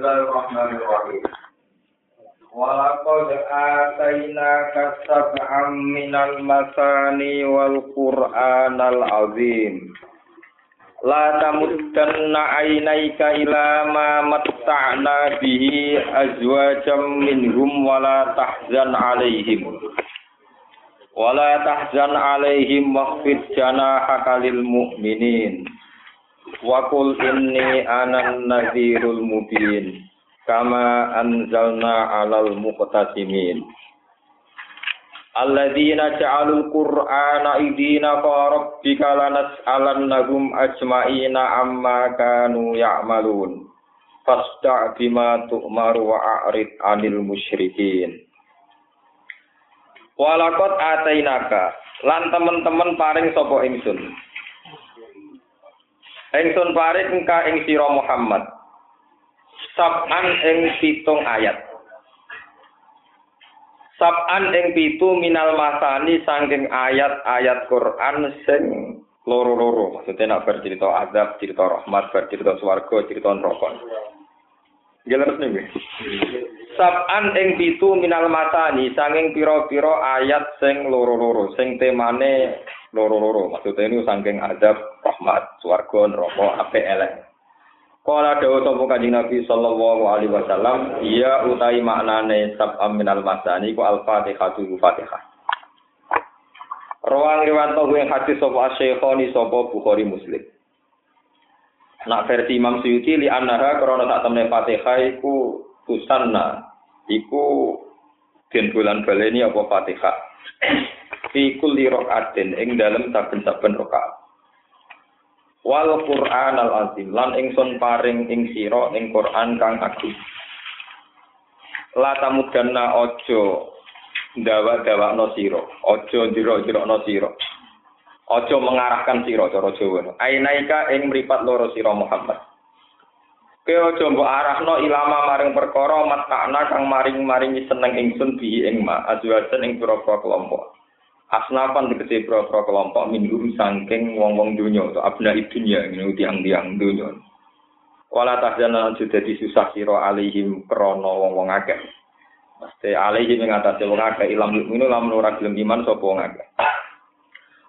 Bismillahirrahmanirrahim. Walaqad atainaka sab'am minal masani wal Qur'anal azim. La tamuddanna ainaika ila ma matta'na bihi azwajam minhum wala tahzan alaihim. Wala tahzan alaihim wakhfid janahaka lil mu'minin. Wa qul inni anan nadhirul mubin kama anzalna 'alal muqtasimin. Alladzina ja'alul Qur'ana idina fa rabbika lanas'alannahum ajma'ina amma kanu ya'malun. Fasda' bima tu'maru wa a'rid 'anil musyrikin. Walakot atainaka lan temen-temen paring sapa ingsun Ingsun paring engka ing sira Muhammad. Sab'an ing pitung ayat. Sab'an ing pitu minal masani saking ayat-ayat Quran sing loro-loro. Maksudnya nak bercerita azab, cerita rahmat, bercerita swarga, cerita neraka. Jelas nih. Sab'an ing pitu minal masani saking pira-pira ayat sing loro-loro, sing temane loro-loro. Maksudnya ini saking adab, rahmat, swarga, neraka, ape elek. Kala dawa sapa Kanjeng Nabi sallallahu alaihi wasallam, iya utai maknane sab'am minal masani ku al-Fatihah tu Fatihah. Rawang riwanto gue hadis sapa Syekhoni sapa Muslim. Nak versi Imam Suyuti li annaha krana sak temne Fatihah iku tusanna iku den bulan baleni apa Fatihah. Fi kulli rakaatin ing dalem saben-saben rakaat. Wal Qur'an al azim lan ingsun paring ing sira ing Qur'an kang agung. La tamudanna ojo dawa-dawa no sira, ojo jiro-jiro no sira. Ojo mengarahkan sira cara Jawa. Ainaika ing mripat loro sira Muhammad. Ke ojo mbok arahno ilama maring perkara matakna kang maring-maringi seneng ingsun bihi ing ma azwajan ing kelompok. Asnafan tegese pro-pro kelompok minhum saking wong-wong dunya atau abna dunya ini tiang-tiang dunya wala tahzana dadi susah sira alihim krana wong-wong akeh. Mesti alihim ing atase wong akeh ilam mukminu lamun ora gelem iman sapa wong akeh.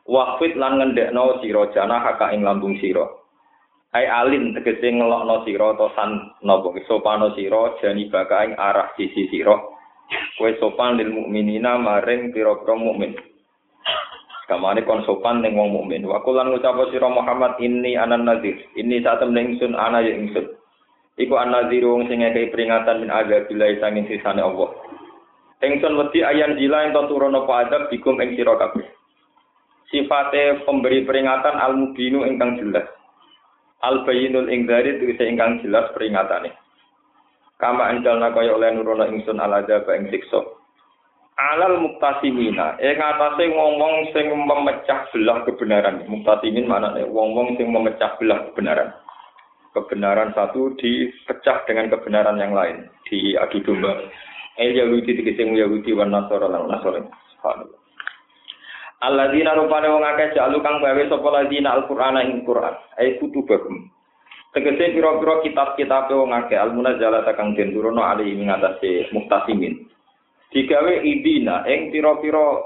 Waqfit lan ngendekno sira jana haka ing lambung sira. Ai alin tegese ngelokno sira to san napa? Sopano sira jani baka ing arah sisi sira. Kowe sopan lil mukminina maring pira-pira mukmin Kamane kon sopan ning wong mukmin. Wa kulan ngucap sira Muhammad ini anan nadir. Ini saat temen ingsun ana ya ingsun. Iku ana nadir wong sing ngekei peringatan min azabillah sanging sisane Allah. Ingsun wedi ayan jila ento turun apa adab bikum ing sira kabeh. Sifate pemberi peringatan al mubinu ingkang jelas. Al bayinul ing dari tegese ingkang jelas peringatane. Kama anjalna kaya oleh nurono ingsun al adab ing siksa. Alal muktasimina ing atase wong-wong sing memecah belah kebenaran. Muktasimin maknane wong-wong sing memecah belah kebenaran. Kebenaran satu dipecah dengan kebenaran yang lain. Di adu domba. El Yahudi tegese Yahudi wan Nasara lan Nasara. Subhanallah. Alladzina rupane wong akeh jalu kang gawe sapa ladina Al-Qur'ana ing Qur'an. Ai kutubahum tegese pira-pira kitab-kitab wong akeh. Al-munazzalata kang den turunno ali ing atase muktasimin digawe idina ing pira-pira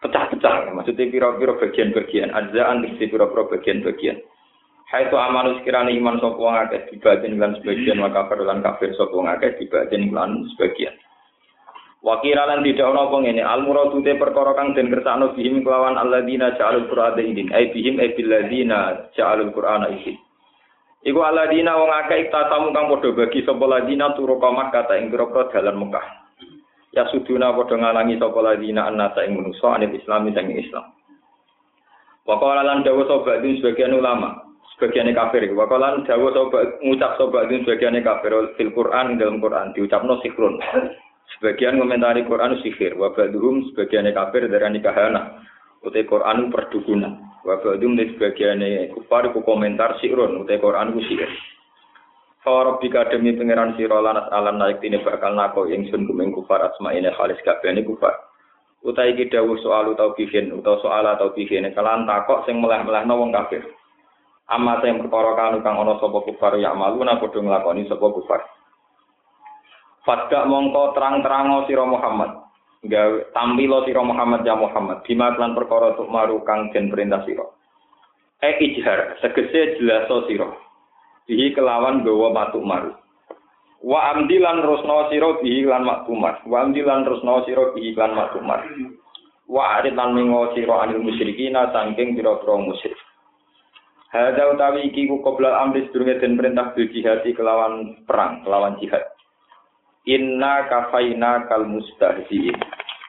pecah-pecah maksudnya pira-pira bagian-bagian ajzaan di pira-pira bagian-bagian. Hai tu amanu sekiranya iman sapa wong akeh dibatin sebagian wa kafir lan kafir sapa wong akeh dibatin sebagian. Wakira lan tidak ono apa ngene al muradu te perkara kang den kersakno bihim kelawan alladzina ja'alul qur'ana idin ai bihim ai billadzina ja'alul qur'ana idin Iku alladzina wong akeh tatamu kang padha bagi sapa ladina turu Makkah ta ing pira dalan Mekah ya suduna padha ngalangi sapa ladina annasa ing manusa anil islami sang Islam. Wa qala lan dawuh sapa sebagian ulama, sebagian kafir. Wa qala lan dawuh sapa ngucap sapa sebagian kafir fil Quran dalam Quran diucapno sikrun. Sebagian komentari Quran sihir, wa ba'dhum sebagian kafir darani kahana. Utai Quran perdukunan. Wa ba'dhum sebagian kufar ku komentar sikrun, utai Quran ku sihir. Fawarab bika demi pangeran sira lanas alam naik tine bakal nako ingsun kumeng kufar asma ini khalis kabehane kufar. Utai iki dawuh soal utawa bihin utawa soal atau bihin kelan takok sing melah-melahno wong kafir. Amma sing perkara kanu kang ana sapa kufar ya malu na padha nglakoni sapa kufar. Fadda mongko terang-terango sira Muhammad. Gawe tampilo sira Muhammad ya Muhammad bima lan perkara tuk maru kang den perintah sira. E ijhar segese jelaso sira. Bihi kelawan gawa matuk maru. Wa amdi lan rusna sira bihi lan maktumar. Wa amdi lan rusna sira bihi lan maktumar. Wa arid lan mengo sira anil musyrikina saking pira-pira musyrik. Hadza utawi iki ku qabla amri sedurunge den perintah bil jihad kelawan perang, kelawan jihad. Inna kafaina kal mustahziin.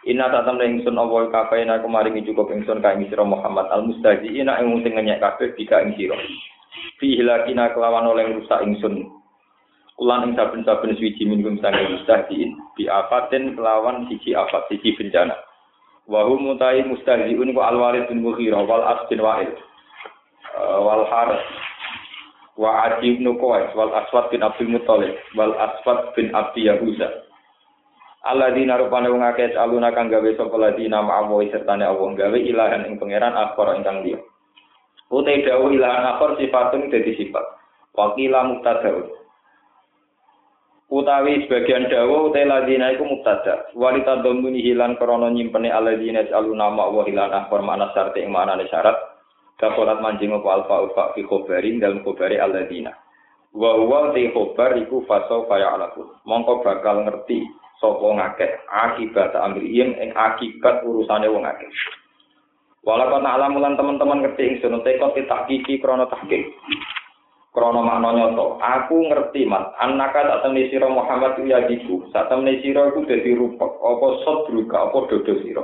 Inna tatam ingsun apa kafaina kemaringi cukup ingsun ka ing sira Muhammad al mustahziin ing sing ngenyek kabeh bika ing sira. Fi hilakina kelawan oleh rusak ingsun. Kulan ing saben-saben suci minggum sange mustahziin. Bi afatin kelawan siji afat siji bencana. Wa hum mutai mustahziun ku al walid bin Mughirah wal as bin Wa'il. Uh, wal Harith wa Adi bin Qais wal Aswad bin Abdul Muthalib wal Aswad bin Abdi Yahuza Alladzina rupane wong akeh aluna kang gawe sapa ladina ma'awu sertane Allah gawe ilahan ing pangeran akhir ingkang liya. Utai dawu ilahan akhir sifatun dadi sifat. Wakila mubtada. Utawi sebagian dawu utai ladina iku mubtada. Walita domuni hilang krana nyimpene alladzina aluna ma'awu ilahan akhir makna syarat ing maknane syarat. Kasolat mancing apa alfa ufa fi khobarin dalam khobari aladina. Wa huwa te khobar iku faso kaya alaku. Mongko bakal ngerti sopo ngakeh akibat amrihim ing akibat urusane wong akeh. Walaupun alam lan teman-teman ngerti ing sunut tekot kiki krono tahkik. Krono makna nyoto. Aku ngerti mas. Anaka tak temni siro Muhammad ya diku. Saat temni siro iku dadi rupek. Apa sot druga. Apa dodo siro.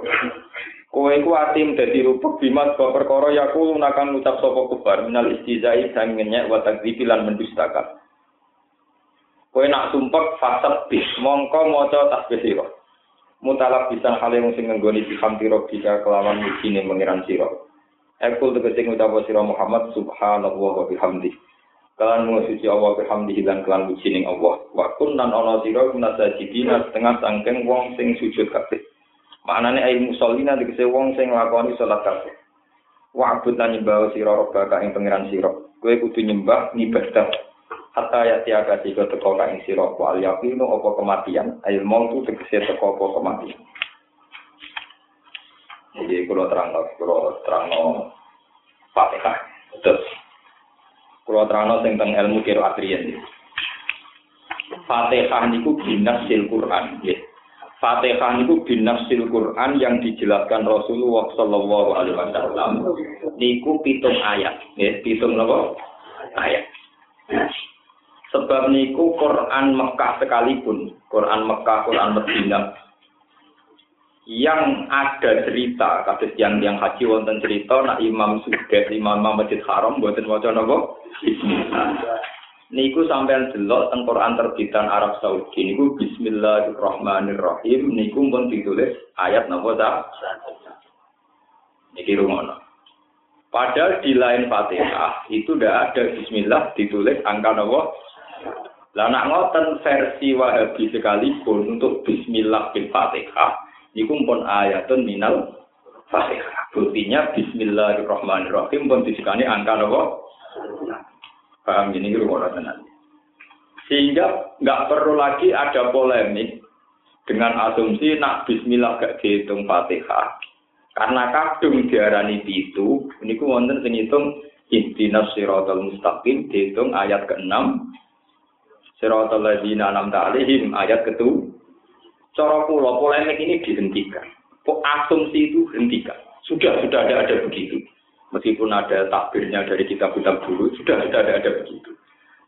Kowe iku atim dadi rupek bimas bahwa perkara yaku lunakan ngucap sapa kubar minal istizai sang ngenyek wa takdzibi lan mendustakan. Kowe nak sumpek fasad bis mongko maca tasbih sira. Mutalab bisan hale wong sing nggoni biham tiro bisa kelawan mujine mengiran sira. Ekul tegese ngucap sira Muhammad subhanallah wa bihamdi. Kalan mengusuci Allah bihamdi lan kelan mujine Allah. Wa kunnan ana sira kunasajidina setengah sangkeng wong sing sujud kabeh. Maknane ai musallina dikese wong sing nglakoni salat kabeh. Wa abud lan nyembah sira robbaka ing pangeran sira. Kowe kudu nyembah ngibadah hatta ya tiaga tiga teko ka ing sira wa al yaqinu apa kematian ail mautu tegese teko apa kematian. Jadi kalau terang kalau terang Fatihah. Terus kalau terang sing teng ilmu kiro atrian. Fatihah niku binasil Quran, nggih. Fatihah itu binafsil Quran yang dijelaskan Rasulullah Shallallahu Alaihi Wasallam. Niku pitung ayat, ya, pitung apa? Ayat. Sebab niku Quran Mekah sekalipun, Quran Mekah, Quran Medina, yang ada cerita, kasus yang yang haji wonten cerita, nak Imam Sudah, Imam Masjid Haram, buatin wajah Bismillah. Niku sampean delok teng Quran terbitan Arab Saudi. Niku bismillahirrahmanirrahim. Niku pun ditulis ayat napa ta niki rumono. Padahal di lain Fatihah itu ndak ada bismillah ditulis angka napa lah nak ngoten versi Wahabi sekalipun untuk bismillah bil Fatihah niku pun ayatun minal Fatihah buktinya bismillahirrahmanirrahim pun disikani angka napa Paham ini rumah tenan. Sehingga nggak perlu lagi ada polemik dengan asumsi nak Bismillah gak dihitung Fatihah. Karena kadung diarani itu, ini ku wonten sing hitung Ihdinas siratal mustaqim dihitung ayat ke-6 Siratal ladzina an'amta alaihim ayat ke-7 Cara kula polemik ini dihentikan. Asumsi itu hentikan. Sudah sudah ada ada begitu. Meskipun ada takbirnya dari kitab-kitab dulu, sudah sudah ada, ada begitu.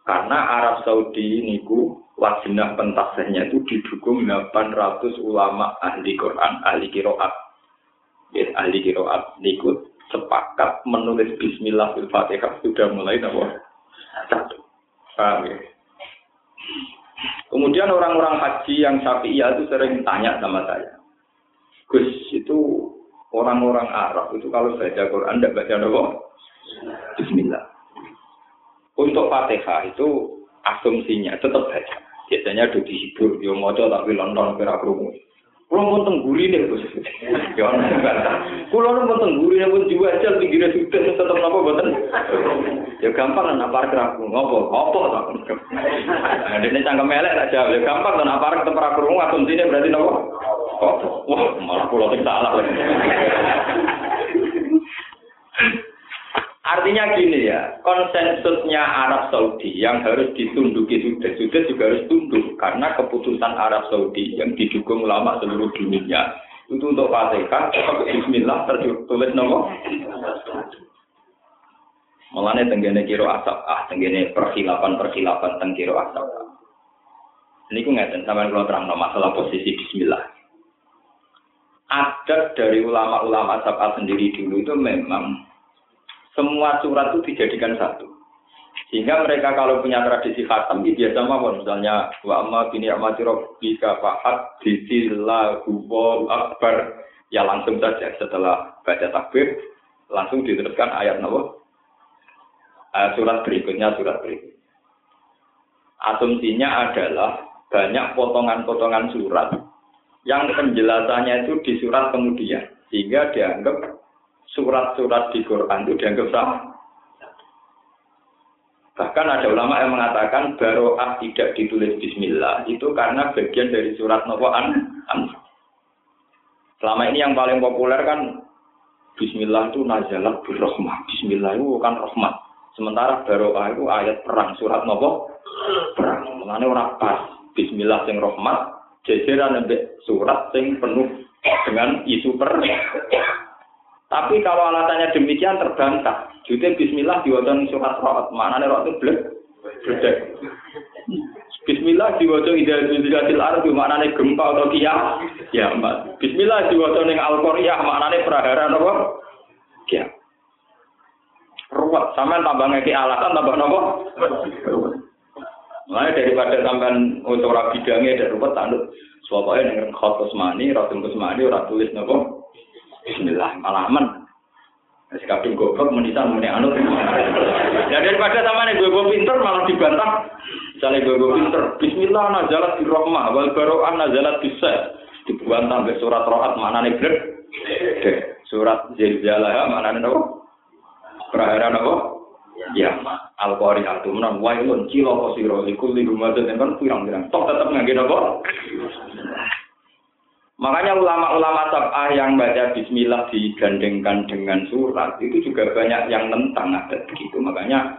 Karena Arab Saudi niku wajibnya pentasnya itu didukung 800 ulama ahli Quran, ahli kiroat. Ya, ahli kiroat niku sepakat menulis Bismillah Fatihah sudah mulai nomor satu. Ya? Kemudian orang-orang haji yang Syafi'iyah itu sering tanya sama saya. Gus, itu orang-orang Arab itu kalau baca Quran tidak baca apa? Bismillah. Untuk Fatihah itu asumsinya tetap baca. Biasanya ada dihibur, yo mojo tapi lonton kira kerungu. Kulo pun tengguri nih bos. Ya. Kulo pun tengguri nih pun jiwa aja pinggirnya sudah tetap apa boten. Ya gampang kan apa keraku ngopo ngopo tak. Nah, ini cangkem melek jawab. Ya gampang kan apa ketemu aku rumah asumsinya berarti nopo. Wah malah kulo sing salah lagi. Artinya gini ya, konsensusnya Arab Saudi yang harus ditunduki sudah sudah juga harus tunduk karena keputusan Arab Saudi yang didukung ulama seluruh dunia itu untuk Fatihah, Bismillah tertulis nomor. Mulane tenggene kiro asap, ah tenggene persilapan persilapan tenggiro asap. Ini ku ngeten kula terang masalah posisi Bismillah. Adat dari ulama-ulama asap sendiri dulu itu memang semua surat itu dijadikan satu. Sehingga mereka kalau punya tradisi khatam, ya biasa mawon. Misalnya, wa amma bini amati robbika fahad bisillahu akbar. Ya langsung saja setelah baca takbir, langsung diteruskan ayat nawa. Ayat surat berikutnya, surat berikutnya. Asumsinya adalah banyak potongan-potongan surat yang penjelasannya itu di surat kemudian. Sehingga dianggap surat-surat di Quran itu dianggap sama. Bahkan ada ulama yang mengatakan baroah tidak ditulis Bismillah itu karena bagian dari surat Nawaan. Selama ini yang paling populer kan Bismillah itu nazalat birrohmah. Bismillah itu bukan rahmat. Sementara baroah itu ayat perang surat Nawa perang. Mengenai orang pas Bismillah sing rahmat, jajaran surat sing penuh dengan isu perang. Tapi kalau alasannya demikian terbantah. Jadi Bismillah diwajah surat rohat. Mana nih rohat itu blek? Bledek. Bismillah diwajah ida zilzatil ardi mana nih gempa atau kia? Ya, mbak. Bismillah diwajah ning al quriyah mana nih prahara apa? Kia. Ruwet, sama tambah ngeki alasan tambah nopo? Mulai daripada sampean untuk rapi bidangnya dan ruwet tanduk. Soalnya dengan khot kusmani, ratul kusmani, ora tulis nopo? Bismillah, malah aman. Masih kadung goblok menisan meni anut. Ya daripada sama nih gue pinter malah dibantah. Misalnya gue pinter, Bismillah nazalat di rohmah, wal baro'an nazalat di Dibuat sampai surat rohat nih blek? Surat zilzalah mana nih nopo? Prahara nopo? Ya, al-qari atuman wailun cilo kosiro ikul li gumadun kan pirang-pirang. Tok tetap ngangge nopo? Makanya ulama-ulama sab'ah yang baca bismillah digandengkan dengan surat itu juga banyak yang tentang ada begitu. Makanya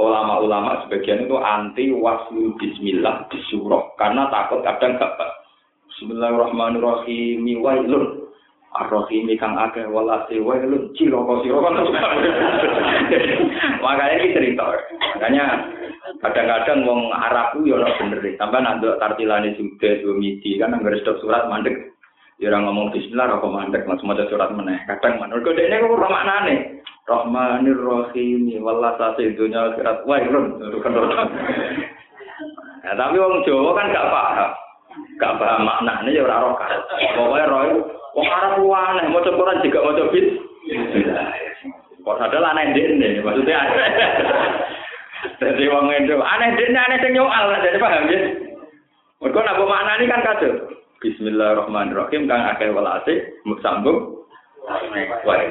ulama-ulama sebagian itu anti waslu bismillah di surah karena takut kadang gak Bismillahirrahmanirrahim wailun Ar-Rahimi kang akeh walase wailun cilaka sira Makanya ini cerita. Makanya kadang-kadang wong Arab ku yo ora bener. Tambah nanduk tartilane sudah dua midi kan anggere stok surat mandek. Ya ora ngomong bismillah ora mandek langsung maca surat meneh. Kadang manut kok dekne kok ora maknane. Rahmanir Rahim walase dunya akhirat wailun. Nah, tapi wong Jawa kan gak paham. Gak paham maknanya ya ora roh. Pokoke roh wong Arab ku aneh maca Quran juga maca bis. Kok ada aneh dene maksudnya. Jadi wong itu aneh dene aneh sing nyual jadi paham ya. Mergo nak maknani kan kacau. Bismillahirrahmanirrahim kang akeh welase sambung. Wae.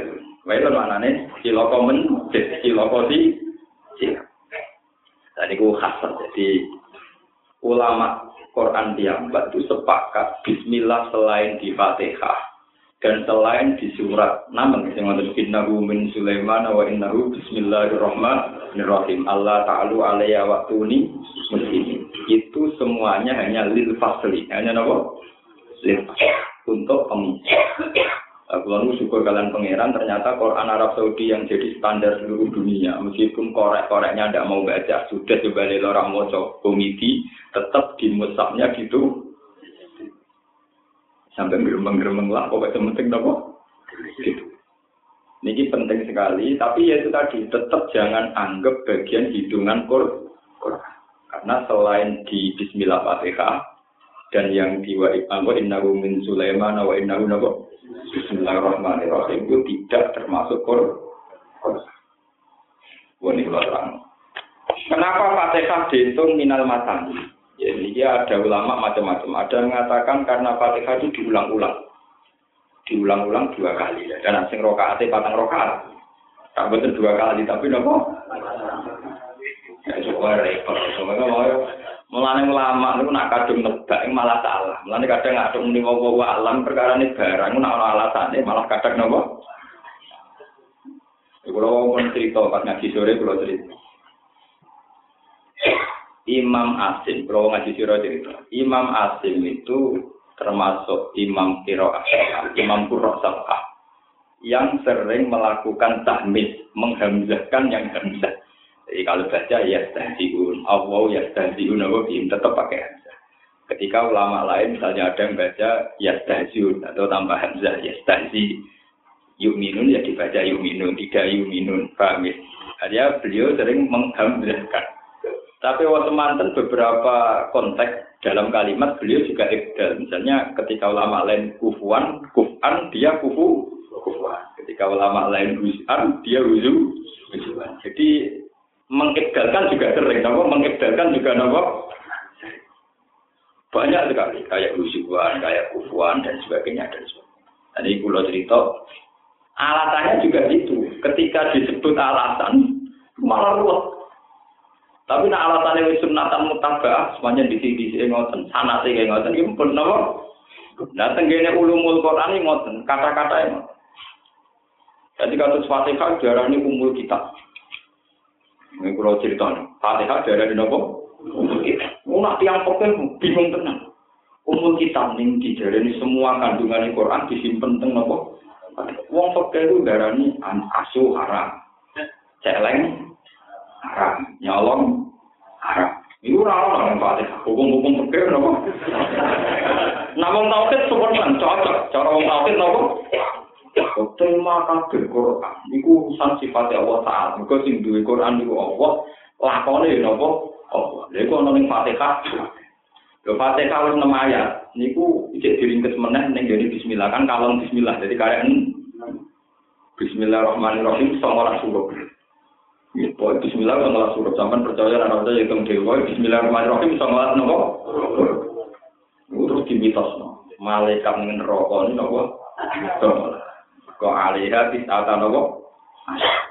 Wae lho maknane cilaka men cilaka si. Tadi ku khas jadi ulama Quran diambat itu sepakat Bismillah selain di Fatihah dan selain di surat namun yang ada innahu min Sulaiman wa innahu Bismillahirrahmanirrahim. Allah ta'alu alaiya waktuni muslimin. Itu semuanya hanya lil fasli. Hanya apa? lil untuk pemisah Kalau syukur kalian pangeran, ternyata Quran Arab Saudi yang jadi standar seluruh dunia, meskipun korek-koreknya tidak mau baca, sudah coba orang moco komiti, tetap di musabnya gitu. Sampai geremeng-geremeng lah, pokoknya penting nopo. Gitu. Ini penting sekali, tapi ya itu tadi, tetap jangan anggap bagian hitungan Quran. Karena selain di Bismillah Fatihah, dan yang di wa innahu min Sulaiman wa innahu nopo Bismillahirrahmanirrahim itu tidak termasuk Quran. Terang. Kenapa Fatihah dihitung minal matan? Jadi ya ada ulama macam-macam. Ada yang mengatakan karena Fatihah itu diulang-ulang. Diulang-ulang dua kali. Dan sing rokaatnya patang rokaat. Tak betul dua kali, tapi nopo. Ya, coba repot. Coba mau Mulane ulama niku nak kadung nebak malah salah. Mulane kadang ngadung muni wa alam perkara ini barang nak ana alasane malah kadang napa? Kulo pun cerita pas ngaji sore kulo cerita. Imam Asim, kalau ngaji sore cerita. Imam Asim itu termasuk Imam Kiro Imam Kuro yang sering melakukan tahmis, menghamzahkan yang hamzah. Jadi kalau baca ya stasiun, Allah ya stasiun, apa bim tetap pakai hamzah. Ketika ulama lain misalnya ada yang baca ya stasiun atau tambah hamzah ya stasi, yuminun ya dibaca yuminun, tidak yuminun, paham ya? Artinya beliau sering menghamzahkan. Tapi waktu mantan beberapa konteks dalam kalimat beliau juga ibdal. Misalnya ketika ulama lain kufuan, kufan, dia kufu, kufuan. Ketika ulama lain huzan, dia huzu, huzuan. Jadi mengibdalkan juga sering, nopo mengibdalkan juga nopo banyak sekali kayak usuan, kayak kufuan dan sebagainya dan sebagainya. Tadi pulau cerita alasannya juga itu. Ketika disebut alasan malah ruwet. Tapi nak alasannya wis sunatan mutabah, semuanya di sini di sini ngoten, sana sih kayak ngoten, ini pun nopo. Nah, tenggine ulumul Quran ini ngoten, kata-kata ini. Jadi kalau Fatihah ini umul kitab. Ini kalau cerita nih, Fatihah dari nopo. Umul kita. Nak tiang pokoknya bingung tenang. Umul kita nih di ini semua kandungan Quran disimpan teng nopo. Wong pokoknya itu darani asu haram, celeng haram, nyolong haram. Itu orang yang Fatihah. Hukum-hukum pokoknya nopo. Namun tauhid seperti cocok. Cara wong tauhid nopo. Tema kabeh Quran niku urusan sifat Allah Taala. Mergo sing duwe Quran niku Allah, lakone napa? Allah. Lha iku ana ning Fatihah. Lho Fatihah wis 6 ayat. Niku cek diringkes meneh ning ngene bismillah kan kalon bismillah. Jadi karek Bismillahirrahmanirrahim sama surat. Ya, Bismillah sama surat. Sampai percaya anak percaya hitung dewa. Bismillahirrahmanirrahim sama nopo. Terus dimitos no. Malaikat ngerokok ini nopo. Kok alihah tisata nopo?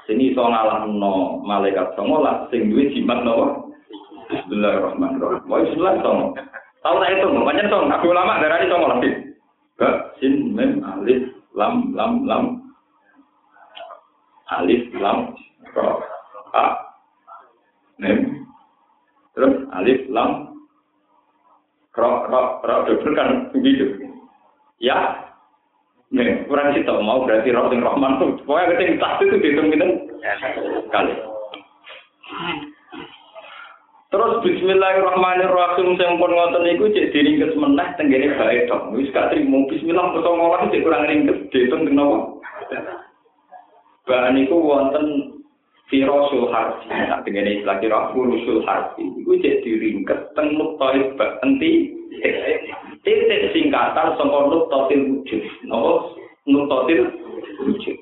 Sini so no malaikat songolas sing duwe jimat nopo? Bismillahirrahmanirrahim. Wa bismillah songo. Tahu tak itu, macam song. Aku ulama darah songo lebih. Ba, sin, mem, alif, lam, lam, lam. Alif, lam, ro, a, mem. Terus alif, lam, ro, ro, ro, double kan begitu. Ya, Nih, kurang sih tau mau berarti roh sing Rahman tuh. Pokoknya keting tas itu dihitung kita kali. Terus Bismillahirrahmanirrahim sing pun ngoten niku cek diringkes meneh tenggene bae tok. Wis gak trimo Bismillah kok ngolah cek kurang ringkes dihitung teng napa? Bahan niku wonten Firosul harfi, nah dengan istilah kira furusul harfi, itu cek diringkes teng nuktois bak enti titik singkatan sangka nuktotil wujud. Napa nuktotil wujud.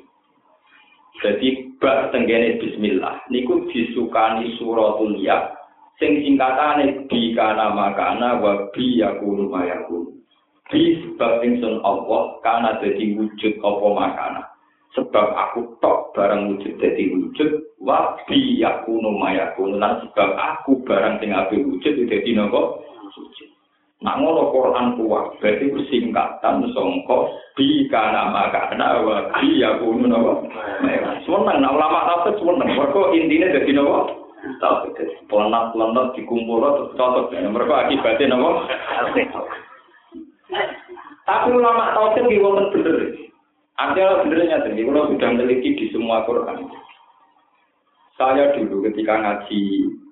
Jadi bak tenggene bismillah niku disukani suratul ya sing singkatane bi kana makana wa bi yakunu mayakun. Bi sebab ingsun Allah kana dadi wujud apa makana. Sebab aku tok barang wujud dadi wujud wa bi yakunu mayakun lan sebab aku barang sing ape wujud dadi napa wujud. Nak ngono Quran kuat, berarti ku singkatan songko bi kana maka ana wa bi yakunu napa seneng nak ulama tafsir seneng. Mergo intine dadi napa tafsir pelanat-pelanat dikumpul terus cocok. Mergo akibatnya napa tapi ulama tafsir ki wonten bener Artinya sebenarnya tadi, kalau sudah meneliti di semua Quran. Saya dulu ketika ngaji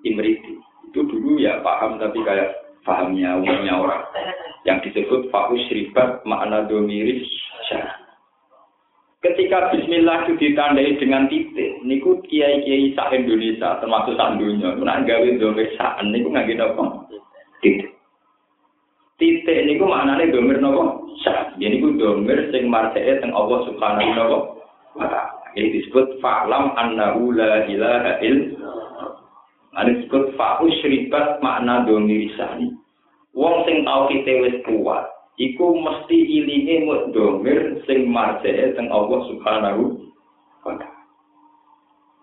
Imriti, itu dulu ya paham tapi kayak pahamnya umumnya orang. Yang disebut Fakus Ribat makna domiris Ketika Bismillah itu ditandai dengan titik, niku kiai-kiai sak Indonesia, termasuk sak dunia, nak gawe domir niku nggak apa? Titik. Titik niku maknanya domir nopo? syah. Jadi ku domir sing marja'e teng Allah Subhanahu wa taala. Ini disebut fa'lam annahu la ilaha illallah. Ini disebut fa'u syribat makna domir sani. tauhid wis kuat, iku mesti ilinge mudhamir sing marjane teng Allah Subhanahu wa taala.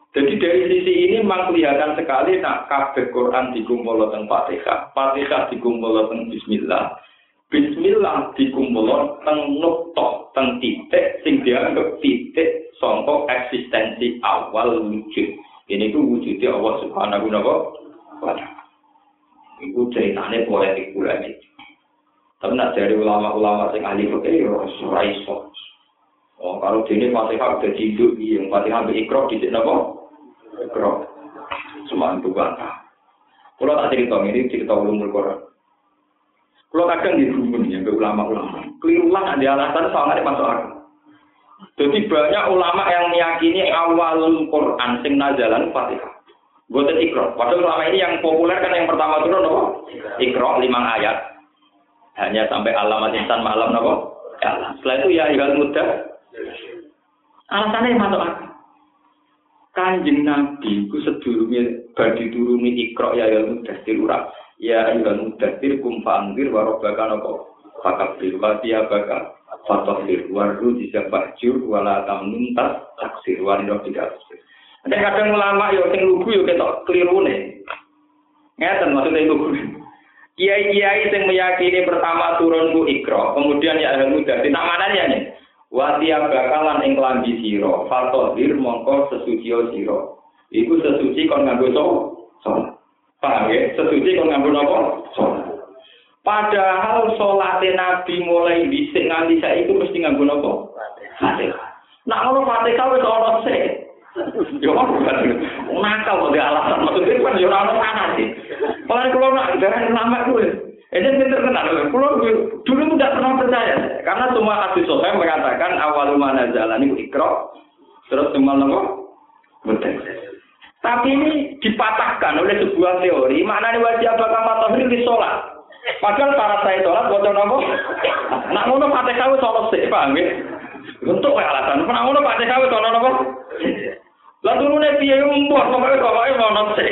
Jadi dari sisi ini memang kelihatan sekali nak kabeh Quran dikumpul teng Fatihah, Fatihah dikumpul teng Bismillah, Bismillah dikumpul teng nukta, teng titik sing dianggap titik songkok eksistensi awal wujud. Ini ku wujudnya Allah Subhanahu wa taala. Iku ceritanya poetik pula nih. Tapi nak dari ulama-ulama sing ahli fikih ya ora. Oh, kalau dene Fatihah udah hidup, yang Fatihah ikrar di sini? Ikrar. Semantu bantah. Kalau tak cerita ini cerita ulumul Quran. Kalau kadang di rumun ya ke ulama-ulama. Keliru lah ada alasan soalnya masuk akal. Jadi banyak ulama yang meyakini awal Quran sing nazalan Fatihah. Buatan ikro. Padahal selama ini yang populer kan yang pertama turun apa? Ikro lima ayat. Hanya sampai alamat insan malam apa? Ya, setelah itu ya igal muda. Alasannya masuk akal. Kanjeng Nabi ku sedurunge badi turuni ikro ya igal muda ura. Ya igal muda kum fa'anzir wa rabbaka napa? Fakabir wa tiyabaka fatahir waru bisa bajur wala tamnun tas taksir wa tidak ada kadang ulama yo sing lugu yo ketok klirune. Ngeten maksudnya lugu. Kiai-kiai sing meyakini pertama turun ku ikro, kemudian ya ahli muda. Di mananya nih. Watia bakalan ing klambi sira, fatohir mongko sesuci sira. Iku sesuci kon nganggo so. Salat. Paham ya? Sesuci kon nganggo? Salat. Padahal sholat Nabi mulai bisik nganti saya itu mesti nganggo napa? Fatihah. Nah, kalau Fatihah wis ana sik. Yo nakal kok alasan maksudnya kan yo ora ono sih. Mulane kula nak darah lama kuwi. Ini yang terkenal. Kalau dulu tidak pernah percaya. Karena semua hadis sahih mengatakan awal mana jalan itu ikro, terus semua nopo Tapi ini dipatahkan oleh sebuah teori. Mana nih wajib apa kamu tahu di sholat? Padahal para saya sholat buat nopo. Nak nopo pakai kau sholat sih, paham ya? Untuk alasan. Nak nopo pakai kau sholat nopo. Lalu lu nih dia yang buat pokoknya pokoknya mau sih.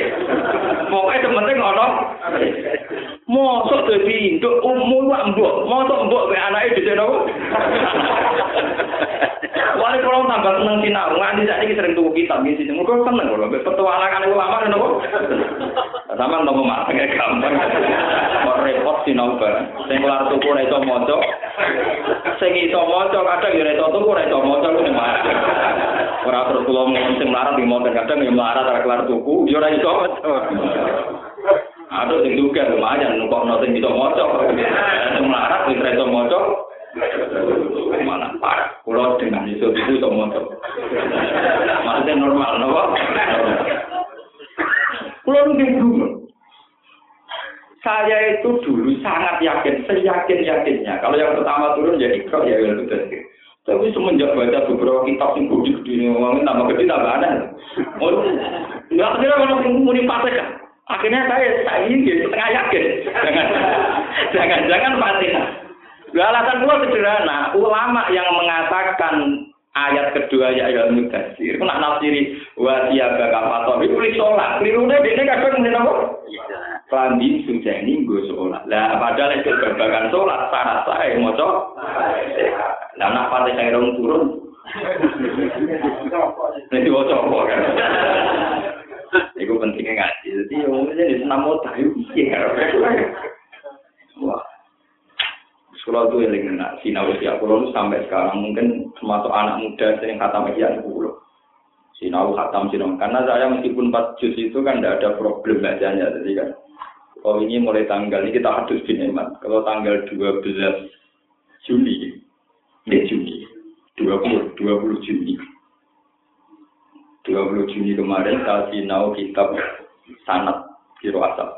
Pokoknya temen-temen Mosok dadi induk umum wae mbok. Mosok mbok mek anake dhisik nopo? Wali tambah seneng sinau, nganti saat ini sering tuku kitab di sini. Mungkin seneng kalau petualangan ulama nopo. Sama nopo mak, gampang. Kok repot sinau bareng. Sing kelar tuku ora iso maca. Sing iso maca kadang ya ora tuku ora iso maca ku Ora terus kula ngomong sing melarat di motor kadang ya melarat ora kelar tuku, ya ora iso. Aduh sing juga lumayan nukok sing iso maca. Sing melarat ora iso maca. Mana parah. Kulo dengan iso itu iso maca. Maksudnya normal napa? Kulo nggih saya itu dulu sangat yakin, seyakin yakinnya. Kalau yang pertama turun jadi ikro ya itu tadi. Tapi semenjak baca beberapa kitab yang gede gede ini ngomongin nama gede tambah aneh. Oh, nggak kira kalau muni kan. Akhirnya saya saya ini setengah yakin. Jangan jangan fatihah. Alasan gua sederhana, ulama yang mengatakan ayat kedua ya ayat mudasir, itu nak nafsiri wa siyaga kafator, itu sholat. Kelirunya dia kadang ngomongin apa? Klambi sujani gue sholat. Lah padahal itu babakan sholat, syarat saya mau Lah nak pada saya dong turun. Nanti mau coba kan. Itu pentingnya ngaji. Jadi umumnya di senam mau tahu iya. Wah. Sekolah itu yang enak. Sinau usia pulau sampai sekarang mungkin termasuk anak muda yang kata media pulau. Sinau khatam sinau. Karena saya meskipun 4 juz itu kan tidak ada problem bacanya. Jadi kan. Oh ini mulai tanggal ini kita hadus bin Kalau tanggal 12 Juni, ya Juni, 20, 20 Juni. 20 Juni kemarin saya sinau kitab sanat kiro asap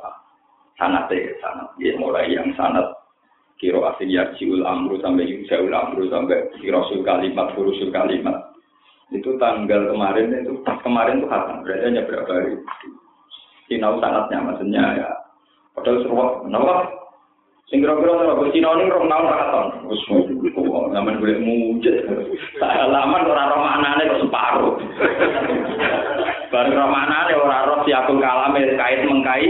sanat ya sanat ya mulai yang sanat kiro asing yarjiul amru sampai yusaul amru sampai kirosul kalimat furusul kalimat. Itu tanggal kemarin itu pas kemarin itu hatam. Berarti hanya berapa hari? Sinau sanatnya maksudnya ya. Padahal seruak kenapa? Sing kira-kira ora kok Cina ini rong zaman golek mujud. Salaman ora maknane kok separuh. Bareng roh maknane ora roh siapun kalame kait mengkai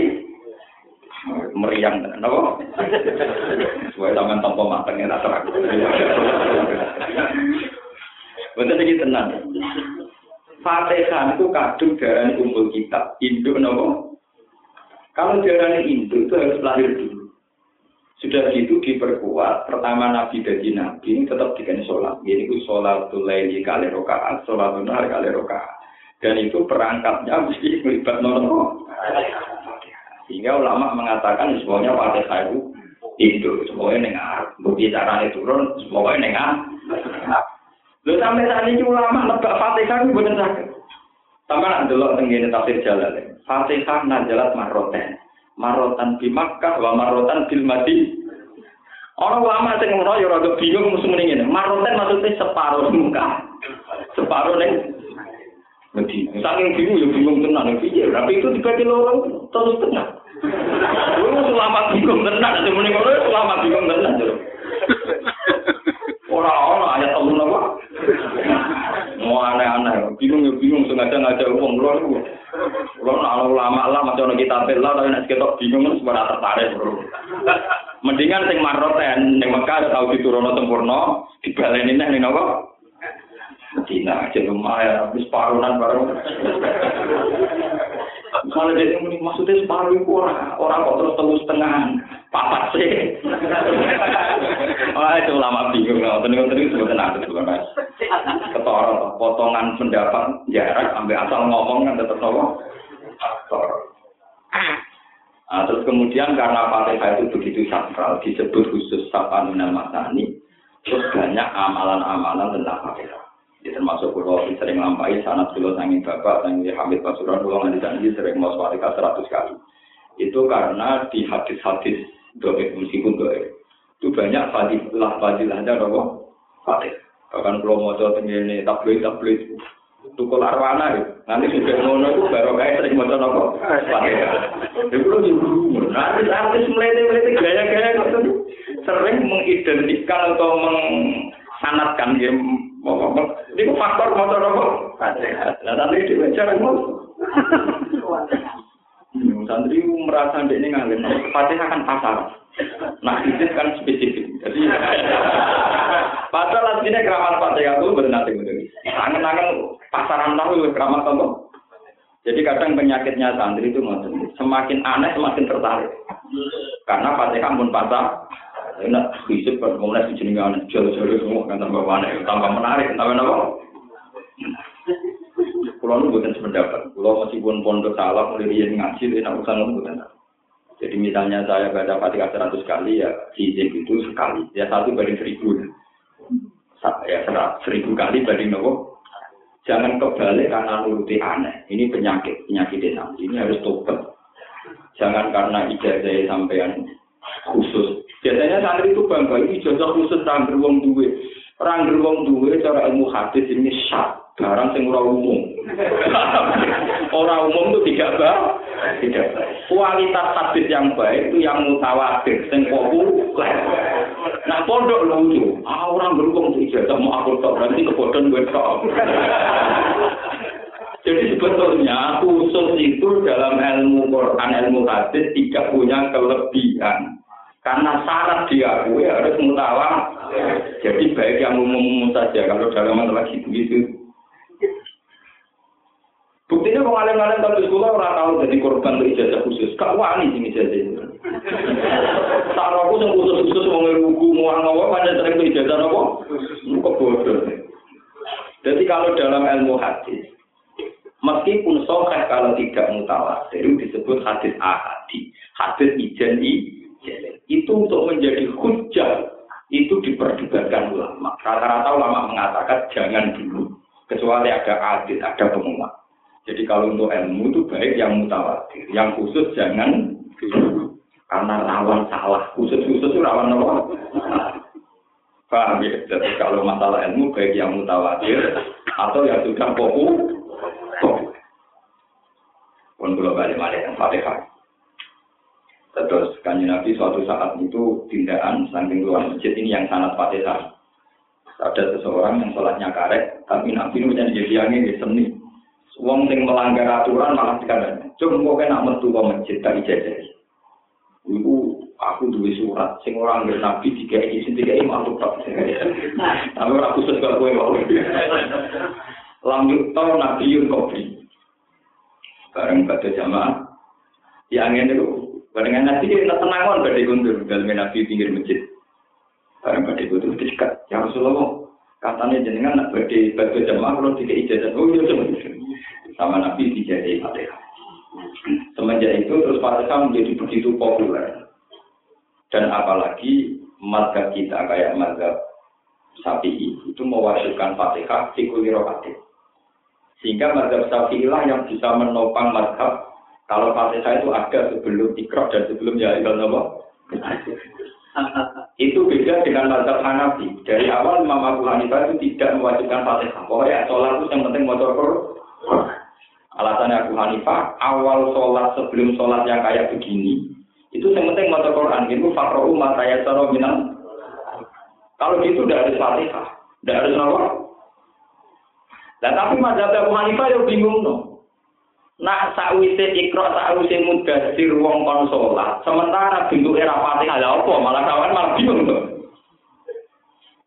meriang napa? sampean tanpa mateng ya terang. Betul iki tenang. Fatihah itu kadung darah kumpul kitab. Induk nopo? Kalau darah induk itu harus lahir dulu. Sudah gitu diperkuat. Pertama Nabi dari Nabi tetap dikasih sholat. Ini itu sholat laili kali rokaat, sholat benar kali rokaat. Dan itu perangkatnya mesti melibat nopo. Sehingga ulama mengatakan semuanya Fatihah itu itu semuanya dengar. Bukti caranya turun, semuanya dengar. Lho sampai saat ini ulama lebak Fatihah itu benar sakit. Sama nak dulu tenggine tafsir jalan. Fatihah najalat maroten. Marotan di Makkah wa marotan bil Madi. Orang ulama sing ngono ya rada bingung mesti muni ngene. Maroten maksudnya separuh muka. Separuh ning Medina. Saking bingung ya bingung tenan piye. Tapi itu dibagi loro terus tengah. Lu ulama bingung tenan, muni ngono ulama bingung tenan. Ora-ora ayat Allah napa? Mau aneh-aneh, bingung ya bingung sengaja ngajak wong lho Kulo nak ulama lah macam kita bela tapi nek ketok bingung sebenarnya tertarik. Mendingan sing maroten ning Mekah tau diturunno sempurna, dibaleni neh ning napa? Medina aja lumayan, habis parunan baru. Kalau ini maksudnya separuh orang, orang kok terus terus setengah, papat sih. Wah itu lama bingung, nggak tenang tenang sebetulnya ada juga mas. Ketoro, potongan pendapat jarak, ambil asal ngomong kan tetap nopo. Nah, terus kemudian karena Fatihah itu begitu sakral, disebut khusus Sapan Minal Masani, terus banyak amalan-amalan tentang Fatihah. Ya, termasuk pulau sering lampai sanat pulau sangi bapak sangi Hamid Pasuruan pulau janji sering mau swarika seratus kali. Itu karena di hadis-hadis doa meskipun doa itu banyak fadilah fadilahnya doa fatih. Bahkan pulau mau coba tinggi tabloid tabloid tukul arwana ya. Nanti sudah ngono itu baru kayak sering mau coba fatih. Itu lo juga nanti artis melete melete gaya-gaya sering mengidentikan atau mengsanatkan dia ini faktor motor apa? Nah, tapi di cara mau. Santri merasa ini ngalim, Fatihah kan pasar. Nah, itu kan spesifik. Jadi, padahal aslinya keramat Fatihah itu benar benar. Tangan-tangan pasaran tahu keramat apa? Jadi kadang penyakitnya santri itu semakin aneh semakin tertarik. Karena Fatihah pun pasar, enak fisik kan kemudian di sini kan jauh-jauh semua kan tambah mana tambah menarik tambah apa Pulau nu bukan sependapat. Pulau meskipun pondok salah mulai dia ngaji, dia nak urusan nu bukan. Jadi misalnya saya baca fatihah seratus kali ya izin itu sekali. Ya satu banding seribu. Ya seribu kali banding nopo. Jangan kebalik karena nuruti aneh. Ini penyakit, penyakit desa. Ini harus tobat. Jangan karena ijazah sampean khusus. Biasanya santri itu bangga, ini ijazah khusus orang beruang duwe. Orang beruang duwe cara ilmu hadis ini syak, barang sing ora umum. orang umum itu tidak baik. Tidak. Kualitas hadis yang baik itu yang mutawatir, sing populer. Nah, pondok lucu. Ah, orang beruang ijazah mau aku tok, berarti kebodohan gue tok. Jadi sebetulnya khusus itu dalam ilmu Quran, ilmu hadis tidak punya kelebihan. Karena syarat diakui harus mutawa. Jadi baik yang umum-umum saja. Kalau dalam masalah gitu gitu. Buktinya kalau ngalim-ngalim tapi sekolah orang tahu jadi korban untuk ijazah khusus. Kak wani sih ijazah itu. aku yang khusus-khusus mau ngerugu, mau ngawa, pada sering untuk ijazah apa? Bodoh. Jadi kalau dalam ilmu hadis, meskipun soheh kalau tidak mutawatir disebut hadis ahadi, hadis ijen itu untuk menjadi hujah itu diperdebatkan ulama. Rata-rata ulama mengatakan jangan dulu, kecuali ada adil, ada pengumuman. Jadi kalau untuk ilmu itu baik yang mutawatir, yang khusus jangan. Karena rawan salah, khusus-khusus itu rawan apa? Paham ya? Jadi kalau masalah ilmu baik yang mutawatir atau yang sudah populer. Pun kalau balik-balik yang fatihah. Terus kanji Nabi suatu saat itu tindakan samping luar masjid ini yang sangat fatihah. Ada seseorang yang sholatnya karet, tapi Nabi menjadi jadi angin di seni. Wong sing melanggar aturan malah dikatakan, cuma kok kena metu ke masjid dari jajah. Ibu aku duwe surat sing ora nggih nabi iki sing iki mantuk tok. Tapi ora khusus kok kowe wae. Lam yukta nabiyun kopi. Bareng pada jamaah. Yang ini itu, bareng nabi kita tenangan pada kundur. Dalam nabi pinggir masjid. Bareng pada kundur dekat. Ya Rasulullah, katanya jenengan nak pada pada jamaah kalau tiga ijazah. Oh iya, sama nabi dijadiin fatihah. Semenjak itu terus Fatihah menjadi begitu populer. Dan apalagi mazhab kita kayak mazhab sapi itu mewajibkan Fatihah di kulirokatif. Sehingga mazhab Syafi'i lah yang bisa menopang mazhab kalau Fatihah itu ada sebelum ikrok dan sebelum ya Allah itu beda dengan mazhab Hanafi. Dari awal Imam Abu Hanifah itu tidak mewajibkan Fatihah. Pokoknya sholat itu yang penting motor Alasannya Abu Hanifah, awal sholat sebelum sholat yang kayak begini, itu yang penting mata Quran. Itu fakrohu mata ya minal. Kalau gitu udah ada fatihah, udah ada apa? Dan tapi mazhab Abu Hanifah ya bingung no. Nah, sakwise ikro, sakwise di wong kon sholat, sementara bentuk era fatihah ya apa? Malah kawan malah bingung tuh.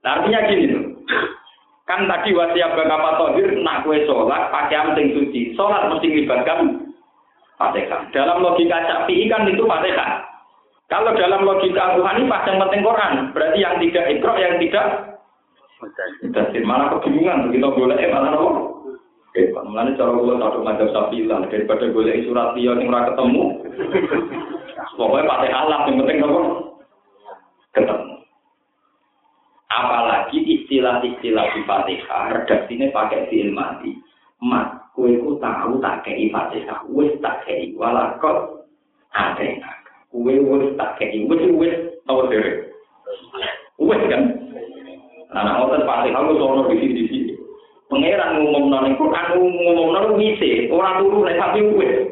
Nah, artinya gini tuh. Kan tadi wasiat bakal tohir, nak kue sholat, pakai sing suci. Sholat mesti melibatkan fatihah. Dalam logika syafi'i kan itu fatihah. Kalau dalam logika Hanifah yang penting Quran, berarti yang tidak ikro, yang tidak Mudasir. Malah kebingungan, begitu boleh, eh, malah apa? Oke, Mulanya cara satu macam sapi lah, daripada boleh surat dia yang ora ketemu. Pokoknya fatihah lah, yang penting apa? Ketemu. Apalagi istilah-istilah di Fatihah redaksinya pakai di ilmati mat kue ku tahu tak kei Fatihah wes tak kei walakot ada enak kue wes tak kei wes wes tahu sih wes kan? Nah nah otot Fatihah gue soalnya di sini di sini pangeran ngomong nol itu kan ngomong nol ngisi orang dulu naik tapi wes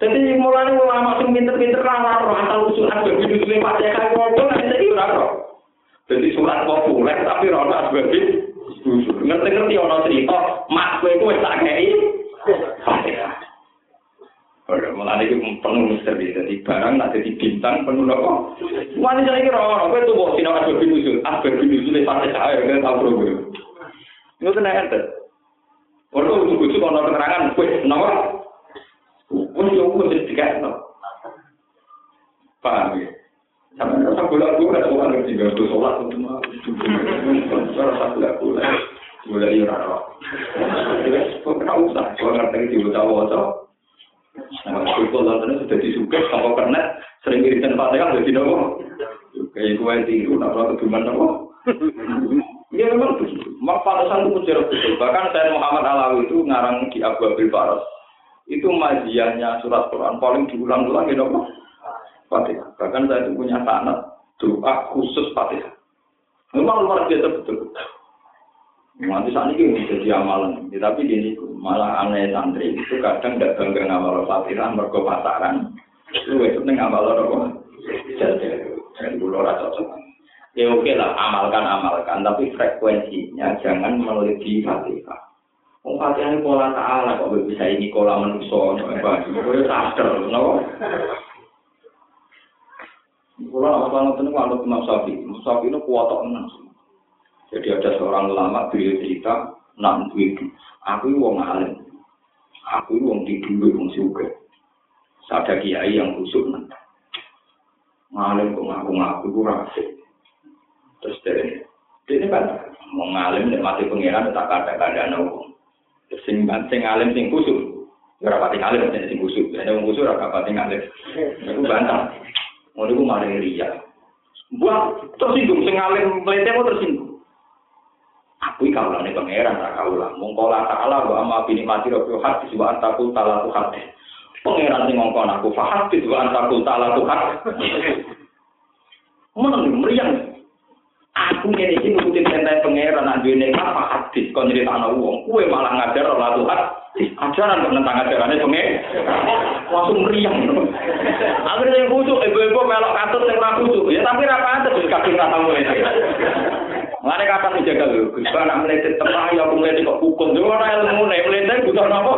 jadi mulai ulama sing pinter-pinter lah, roh asal usul aja, bisnis ini pasti kok ora nanti jadi udah roh. Jadi surat populer tapi rona sebagai ngerti-ngerti ono cerita mak kowe kowe tak kei Ora mulane iki penuh misteri dadi barang nak dadi bintang penuh apa? Wani jane iki ora kowe tuh mbok sinau asbab nusul, asbab nusul e pate saya kan tau bro. Yo tenan ente. Ora kudu ono keterangan kowe napa? Wong yo kudu dikasih. Paham ya? Sampai rasa sholat untuk mau. Rasa iya rara. Kena usah, kok ngerti di. Nah, lantarnya sudah kalau sering jadi. Kayak gue. Ya memang begitu. Mak itu betul. Bahkan saya Muhammad Alawi itu ngarang di Abu Abil. Itu majiannya surat Quran paling diulang-ulang ya nopo. Fatihah. Bahkan saya itu punya sanat doa khusus Fatihah. Memang luar biasa betul. Nanti saat ini jadi amalan, ya, tapi ini malah aneh santri itu kadang tidak bangga ngamal fatihah mergo pasaran. Itu itu ngamal apa? Jadi, dulu rasa cocok. Ya oke lah, amalkan amalkan, tapi frekuensinya jangan melebihi fatihah. Oh, fatihah ini pola ta'ala, kok bisa ini pola manusia? Itu sadar, kenapa? Kalau nak masalah itu kalau Imam Sapi, Imam Sapi itu kuat tenang. Jadi ada seorang ulama beliau cerita, nak duit, aku wong alim, aku wong di dulu wong suka. Ada kiai yang khusus nanti. Ngalim kok ngaku-ngaku kurang asik. Terus dari ini kan mau ngalim dan mati pengiran tak ada keadaan wong. Sing sing ngalim sing khusus. Ya ora pati ngalim sing khusus. Ada wong khusus ora pati ngalim. Aku bantah. Ngono iku mari riya. Buat tersinggung sing alim mlete tersinggung. Aku iki kawulane pangeran tak kawula. Mung kala ta'ala wa amma bi nikmati rabbil hadis wa antakul talatu hadis. Pangeran sing ngongkon aku fahadis wa talatu hadis. Mana meriang Aku ngene iki nurutin perintah pangeran nak duwe nikmat apa hadis kon nyritakno wong. Kuwe malah ngajar ora Tuhan. Ajaran kok nentang ajarane pengen. Langsung meriang. Akhirnya yang khusyuk, ibu-ibu melok katut yang ora khusyuk. Ya tapi pantes wis kadung ra tamu ini. Ngene kata menjaga lho, Gus nak meletet tengah ya aku meletet kok hukum. Yo ora ilmu nek meletet butuh napa?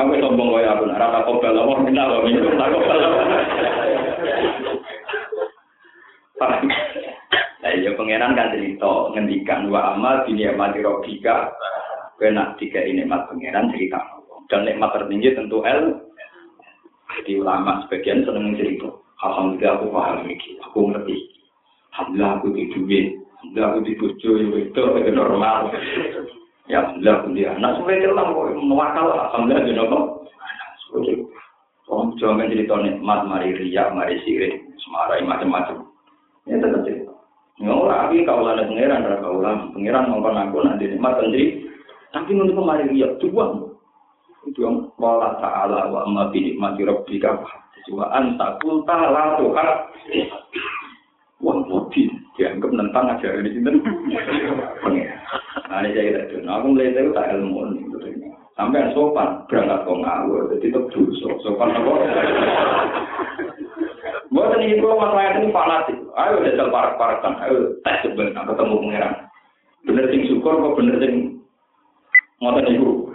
Aku sombong kaya aku ora tak kobal apa minta apa minum tak kobal. Nah, ya pangeran kan cerita ngendikan wa amal dunia mati robika kena tiga ini nikmat pangeran cerita dan nikmat tertinggi tentu el. Jadi ulama sebagian seneng cerita alhamdulillah aku paham ini aku ngerti. Alhamdulillah aku di duit. Alhamdulillah aku di bojo yang itu itu normal. Ya alhamdulillah aku di anak. Sebagai cerita kok mewakal alhamdulillah di nopo Om jangan cerita nikmat mari riak mari sirik semarai macam-macam ya tetap cerita Ngora lagi kau lada pangeran, ada kau lada pangeran ngomong aku nanti nikmat sendiri. Tapi untuk kemarin dia dua, itu yang wala ta'ala wa amma bi nikmati rabbika wa anta qul ta'ala tuhan wah mudi dianggap nentang aja di sini nah ini saya tidak nah, aku melihat itu tak ilmu sampai sopan berangkat kok ngawur jadi tetap dosa. Sopan apa Buat ini kalau masalah ini fanatik. Ayo jajal parak-parakan. Ayo tes sebenarnya ketemu pangeran. Bener sing syukur kok bener sing ngotot ibu.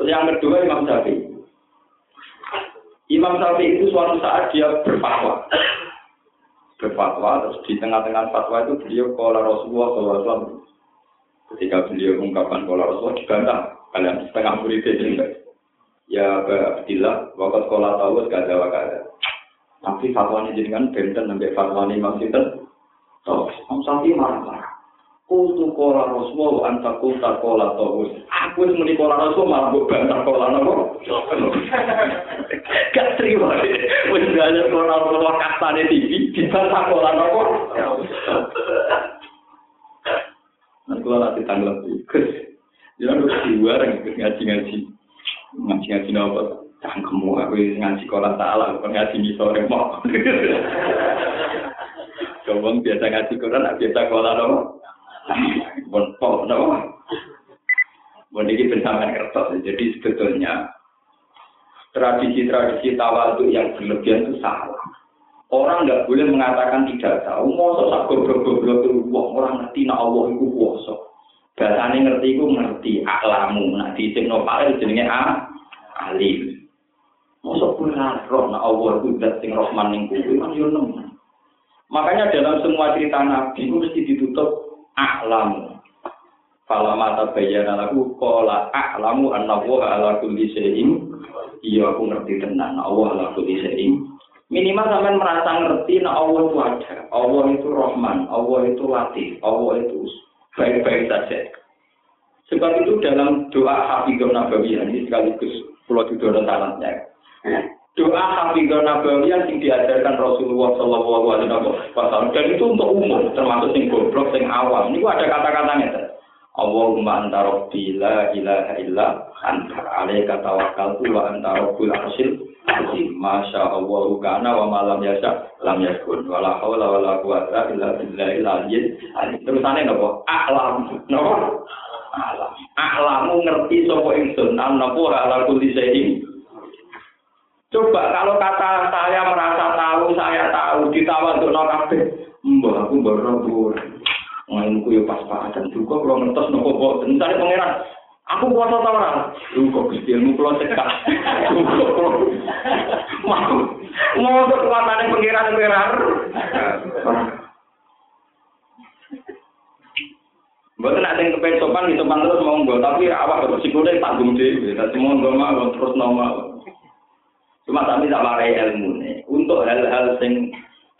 Terus yang kedua Imam Syafi'i. Imam Syafi'i itu suatu saat dia berfatwa. Berfatwa, terus di tengah-tengah fatwa itu beliau kola Rasulullah SAW. Ketika beliau mengungkapkan kola Rasulullah dibantah. Kalian setengah murid itu Ya Abdillah, waktu sekolah tahu gak ada wakada. Tapi fatwanya kan benten sampai fatwanya Imam Sinten. Tahu, Imam Syafi'i marah-marah. Kultu kola Rasulullah anta kulta kola tawus. Aku itu meni kola Rasulullah malah gue bantah kola nopo. Gak terima. Gak ada kola Rasulullah kastane tinggi, dibantah kola nopo. Nanti kalau nanti tanggal ikut, ya harus keluar ngaji-ngaji. Ngaji-ngaji nopo. Cangkemmu aku ngaji kolam salah bukan ngaji misore mau. Coba biasa ngaji Quran biasa kolam dong bon pol dong bon ini kertas jadi sebetulnya tradisi-tradisi tawadu yang berlebihan itu salah. Orang nggak boleh mengatakan tidak tahu mau sak goblok-goblok itu orang ngerti nak Allah itu kuasa. Bahasanya ngerti itu ngerti aklamu. Nah di sing nopal itu jenenge alim Masa pun roh na Allah itu dat sing Rahman ning kuwi kan yo Makanya dalam semua cerita Nabi itu mesti ditutup a'lamu. Fala mata bayana lagu qala a'lamu anna wa ala kulli shay'in. Iya aku ngerti tenan Allah ala kulli shay'in. Minimal sampean merasa ngerti na Allah itu ada. Allah itu Rahman, Allah itu Latif, Allah itu baik-baik saja. Sebab itu dalam doa Habibur Nabawi ini sekaligus pulau Dudono salahnya. Doa Hafizah Nabawiyah yang diajarkan Rasulullah Shallallahu Alaihi Wasallam dan itu untuk umum termasuk sing goblok sing awam. Ini ada kata-katanya. Allahumma anta rabbi la ilaha illa anta alaika tawakkaltu wa anta rabbul arsyil. Masya Allah kana wa malam yasha lam yakun. Wala haula wala quwata illa billahil aliyyil azim. Terusane napa? A'lam. Napa? A'lam. A'lamu ngerti sapa ingsun napa ala kulli syai'in Coba kalau kata saya merasa tahu, saya tahu, ditawar untuk kabeh. Mbah aku baru bur. Main ku yo pas-pasan juga kalau ngetos nopo kok. Misalnya pangeran, aku kuasa tau ora? Lu kok Gusti ilmu kula cekak. Mau mau kekuatane pangeran pangeran. Mboten nek sing kepen sopan sopan terus mau nggo, tapi awak sikile tanggung dhewe. Dadi monggo mawon terus nomor. Cuma tapi tak warai ilmu nih. Untuk hal-hal sing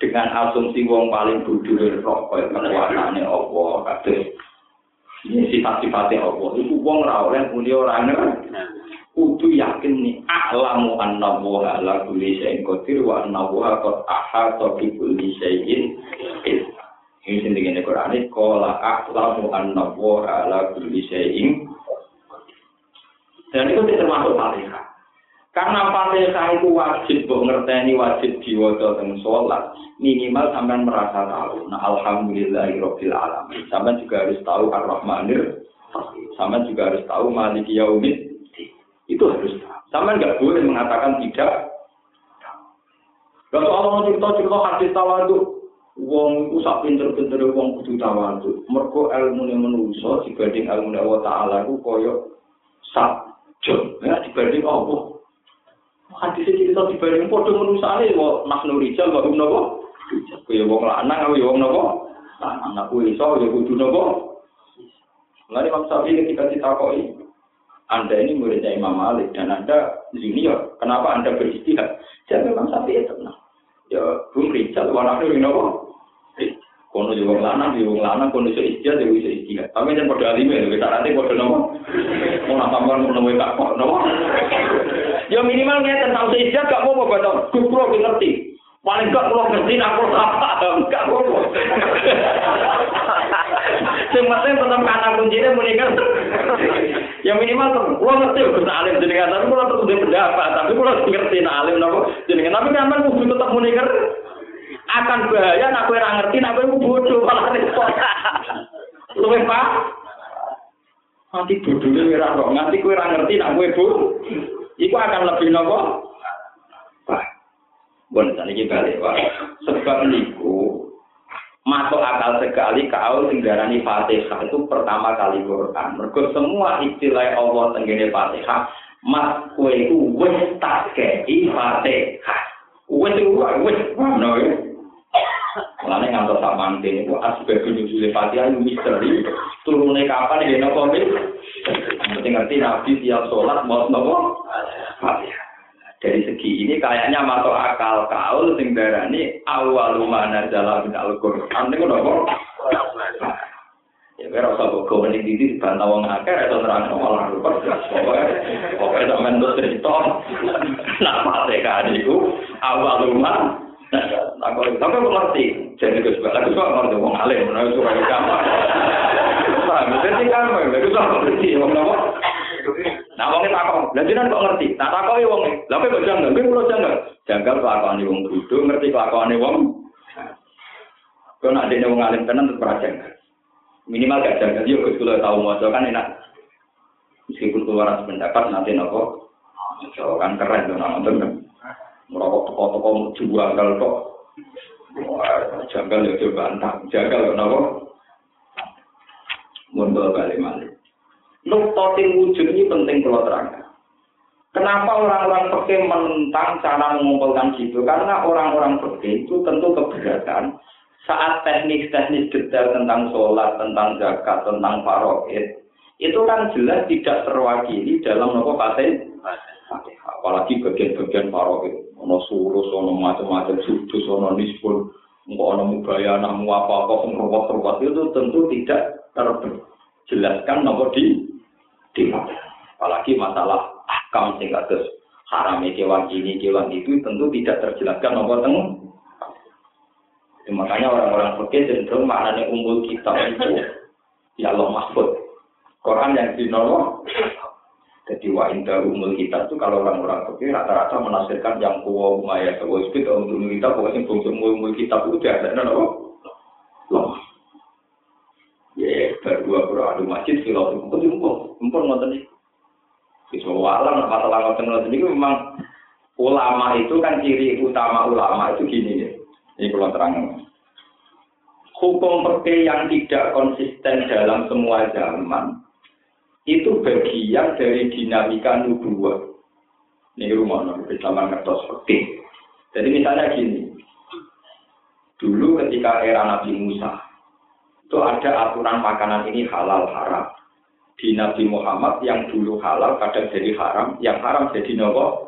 dengan asumsi wong paling bodoh rokok kekuatannya Allah kados ini sifat-sifatnya Allah itu wong ra oleh muni ora kudu yakin nih a'lamu anna wa ala kulli syai'in qadir wa anna wa qad ahata bi kulli syai'in ini sing dikene Quran iki qala a'lamu anna wa ala kulli syai'in dan itu termasuk Fatihah Karena Fatihah itu wajib kok ngerteni wajib diwaca teng salat, minimal sampean merasa tahu. Nah, alhamdulillahirabbil alamin. Sampean juga harus tahu Ar-Rahmanir Sampean juga harus tahu Maliki Yaumid. Itu harus tahu. Sampean nggak boleh mengatakan tidak. Kalau Allah cerita-cerita hadis tawadu, wong iku sak pinter-pintere wong kudu tawadu. Mergo ilmune manusa dibanding ilmu Allah Ta'ala iku koyo sak ya dibanding apa? Hadis iki kita dibanding padha manusane wa nahnu rijal wa hum napa? Kaya wong lanang kaya wong napa? Lanang aku iso ya kudu napa? Lalu Imam Syafi'i ketika ditakoi, Anda ini muridnya Imam Malik dan Anda junior, kenapa Anda beristihad? Jadi Imam Syafi'i tenang. Ya, belum rijal, wa nahnu napa? Kono yo wong lanang yo wong lanang kono iso istihad yo iso istihad tapi jan padha alime lho kita nanti padha nopo? Tambahan ngono wae tak kok nopo? Yo minimal ngeten tau istihad gak apa-apa batok kulo ngerti. Paling gak kulo ngerti kulo apa gak apa-apa. Sing penting tetep kata kuncine muni ngerti. Ya minimal kulo ngerti kok alim jenengan. Tapi kulo tetep pendapat. Tapi kulo ngerti nak alim nopo jenengan. Tapi sampean kudu tetep muni ngerti akan bahaya nak kowe ora ngerti nak kowe bodoh malah repot. Luwe Pak. Nanti bodohnya ora kok nganti kowe ora ngerti nak kowe bodoh. Iku akan lebih nopo? Pak. Bon saniki balik Pak. Sebab niku masuk akal sekali kau tinggalani Fatihah itu pertama kali Quran. Mergo semua istilah Allah tenggene Fatihah, mas kowe iku wis tak kei Fatihah. Wis wis ngono ya. Mulane ngantos sak mantin itu asbab nuzul Fatihah itu misteri. Turune kapan ya nopo wis. Mesti ngerti Nabi tiap sholat mau nopo. Dari segi ini kayaknya masuk akal kaul sing darani awal mana dalam Al-Qur'an niku nopo? Ya kira usah kok mending di dibantah wong akeh atau nerang malah rupa pokoke sampean terus cerita nak Fatihah niku awal mana Aku tapi aku ngerti. Jadi gue suka, aku suka ngerti wong alim, aku suka ke kamar. Paham? Jadi kan, aku suka ngerti wong apa? Nah, wong itu takut. Lah jenengan kok ngerti? Nah, ya wong. Lah kok janggal? Kowe kula janggal. Janggal kelakuane wong bodho, ngerti kelakuane wong. Kau nak dene wong alim tenan tetep ora janggal. Minimal gak janggal yo Gus kula tau maca kan enak. Meskipun keluar pendapat nanti nopo. Kan keren tuh nonton kan. Merokok toko-toko jual kok. Wah, janggal ya coba antah. Janggal ya kenapa? Mundur balik balik. Nuktotin wujud ini penting kalau terangkan. Kenapa orang-orang peke menentang cara mengumpulkan gitu? Karena orang-orang peke itu tentu keberatan saat teknis-teknis detail tentang sholat, tentang zakat, tentang paroid, itu kan jelas tidak terwakili dalam nopo fatih. Apalagi bagian-bagian paroid. Ono surus, ono macam-macam sudus, ono nisbun, ono mubayana, mu apa-apa, ruwet-ruwet. Itu tentu tidak terjelaskan nomor di di apalagi masalah ahkam sing kados haram kewan ini kewan itu tentu tidak terjelaskan nomor teng makanya orang-orang fikih cenderung maknanya umul kitab itu ya Allah mahfud. Quran yang dinolong Jadi wa inda umul kita itu kalau orang-orang fikih rata-rata menafsirkan yang kuwa umaya itu untuk umul kita pokoknya fungsi umul kita itu dia ada apa? Loh. Ya, berdua berdua adu masjid filosofi itu jumbo, jumbo nonton nih. Bisa walam masalah nonton nonton ini memang ulama itu kan ciri utama ulama itu gini ya. Ini kalau terang. Hukum perke yang tidak konsisten dalam semua zaman itu bagian dari dinamika nubuah. Ini rumah nabi zaman ngertos oke. Jadi misalnya gini, dulu ketika era Nabi Musa, itu ada aturan makanan ini halal haram. Di Nabi Muhammad yang dulu halal kadang jadi haram, yang haram jadi nopo.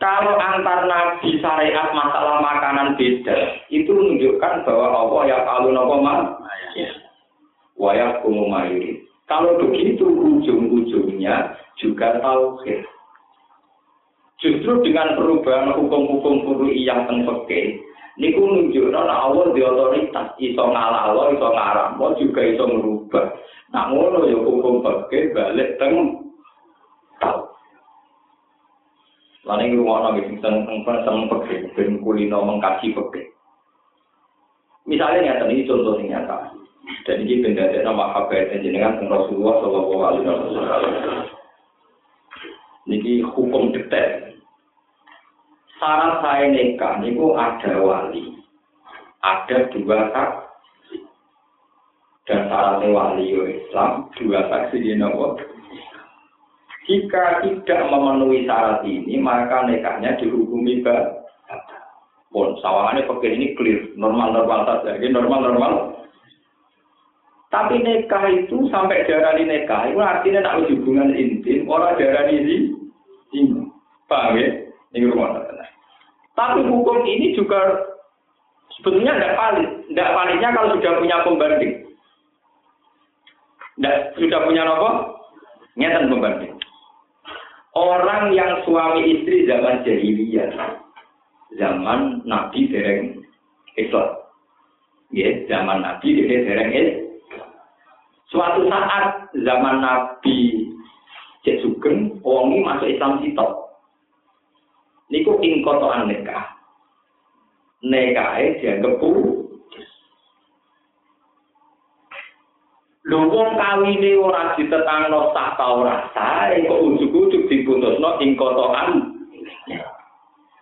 Kalau antar nabi syariat masalah makanan beda, itu menunjukkan bahwa Allah ya kalau nopo mah wayak mayuri. Kalau begitu ujung-ujungnya juga tauhid. Justru dengan perubahan hukum-hukum furui yang tengpeke, niku nunjukno nek Allah di otoritas iso ngalalo, iso ngaramno juga iso merubah. Nah ngono ya hukum peke balik teng. Lan ing rumah nabi sing seneng seneng peke, ben kulino mengkaji peke. Misalnya nyata ini contoh yang nyata. Dan ini benda nama kabar jenengan Rasulullah Shallallahu Alaihi Wasallam. Ini hukum detail. Syarat saya nikah niku ada wali, ada dua saksi. dan syaratnya wali Islam dua saksi di nomor jika tidak memenuhi syarat ini maka nikahnya dihukumi batal pun sawangannya pakai ini clear normal normal saja normal normal tapi nikah itu sampai darah di nikah itu artinya nak hubungan intim orang darah ini ini. Paham ya? Ini rumah tapi hukum ini juga sebetulnya tidak valid. Tidak validnya kalau sudah punya pembanding. Tidak sudah punya apa? Nyata pembanding. Orang yang suami istri zaman jahiliyah zaman Nabi dereng Islam. Ya, zaman Nabi dereng Islam. Suatu saat zaman Nabi Cek Sugeng, wongi masuk Islam sitok. Niku ing kotoan nikah. Nikahe dianggap Lho wong kawine ora ditetangno sah ta ora sah, kok ujug-ujug diputusno ing kotoan.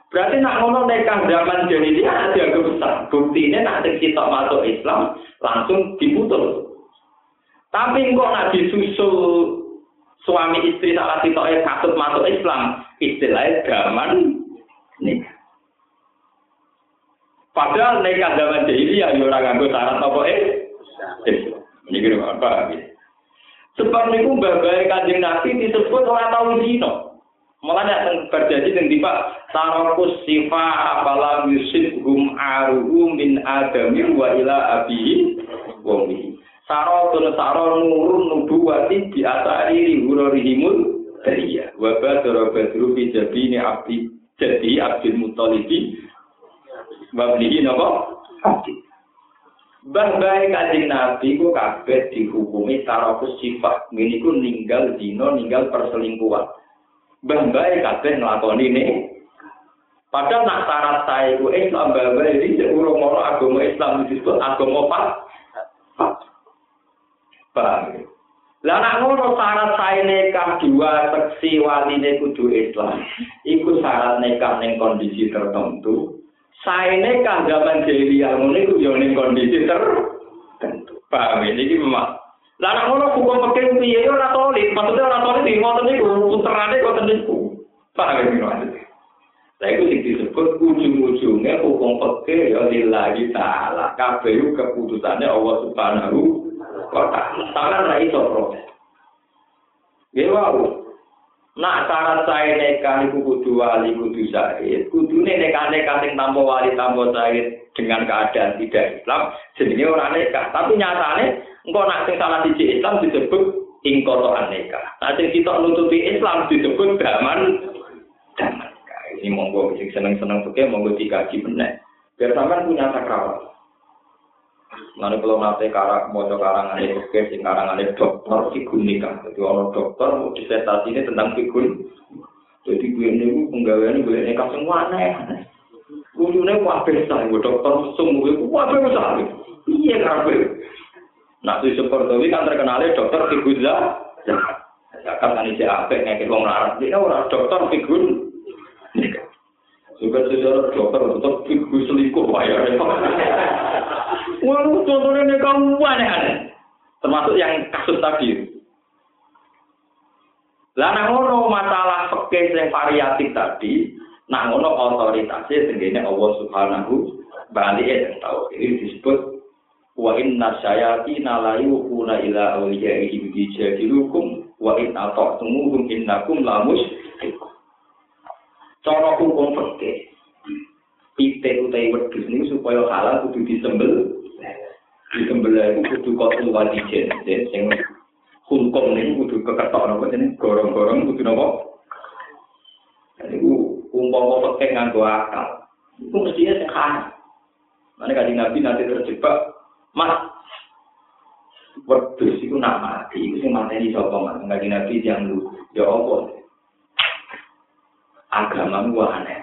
Berarti nak ngono nikah zaman jahiliyah dianggap besar. Bukti ini nanti kita masuk Islam langsung diputus. Tapi kok nak disusul suami istri salah satu eh katut masuk Islam, istilahnya zaman nikah. Padahal nikah zaman jahiliyah ya ora nganggo syarat apa eh. Ini kira apa? Sebab niku mbah-mbah Kanjeng Nabi disebut ora tau zina. Malah yang terjadi dengan tiba tarokus sifa apalah yusuf hum aruhu min adami wa ila abihi wa. Saro tun saro nurun nubuwati di asari hurorihimul dariya. Wa badara badru fi jabini abdi jadi abdul mutalibi Bablihi napa? Abdi. Bah bae kanjeng Nabi ku kabeh dihukumi tarokus sifat. Ini ku ninggal dino, ninggal perselingkuhan. Mbah-mbah kabeh nglakoni ini. Padahal nak syarat saya itu Islam mbah ini urung ngono agama Islam disebut agama pak. Paham Lah nak ngono syarat saya nikah dua seksi waline kudu Islam. Iku syarat nikah ning kondisi tertentu. Saya nikah zaman jahiliyah ngono iku yo ning kondisi tertentu. Paham ini memang Lah nek ngono hukum pekeh piye yo ora tolit, maksudnya ora tolit di ngoten niku puterane kok niku. Paham ya maksudnya? Lah iku sing disebut ujung-ujungnya hukum pekeh ya lillahi taala. Kabeh keputusannya Allah Subhanahu taala. Sampeyan ra iso protes. Wae. Nak syarat saya nekah iku kudu wali kudu syahid, kudune nekah-nekah sing tanpa wali tanpa syahid dengan keadaan tidak Islam, jenenge ora nekah. Tapi nyatane engko nak sing salah siji Islam disebut ingkotoan nekah. Nah sing kita nutupi Islam disebut daman daman. Ini monggo sing seneng-seneng oke monggo dikaji bener. Biar sampean punya sakral. Lalu kalau nanti karang mau karangan itu ke sing karangan itu dokter figur nikah. Jadi orang dokter mau disertasi ini tentang figur. Jadi gue ini penggawean gue semua aneh. Ujungnya wah besar, gue dokter mesum gue wah besar. Iya ngapain? Nah itu seperti kan terkenalnya dokter figur lah. Zakat kan isi apa ngekit wong larat. Dia orang dokter figur. Juga sejarah dokter untuk figur selingkuh bayar. Wah, contohnya ini kamu aneh-aneh. Termasuk yang kasus tadi. Lah nang masalah fikih yang variatif tadi, nang ngono otoritasnya tenggene Allah Subhanahu balik yang tahu. Ini disebut wa inna syayatina la yuquna ila awliyaihim bijadilukum wa in ata'tumuhum innakum lamus cara hukum fikih pitik utai wedhus supaya halal kudu disembel di tembelah itu kudu kotul wadijen sing hukum ini kudu keketok nopo ini gorong-gorong kudu nopo. Itu umpama pakai nganggo akal itu mestinya sehat mana kaji nabi nanti terjebak mas wedus itu nak mati itu sing mati di sopo mas nabi yang lu ya apa? Agama aneh.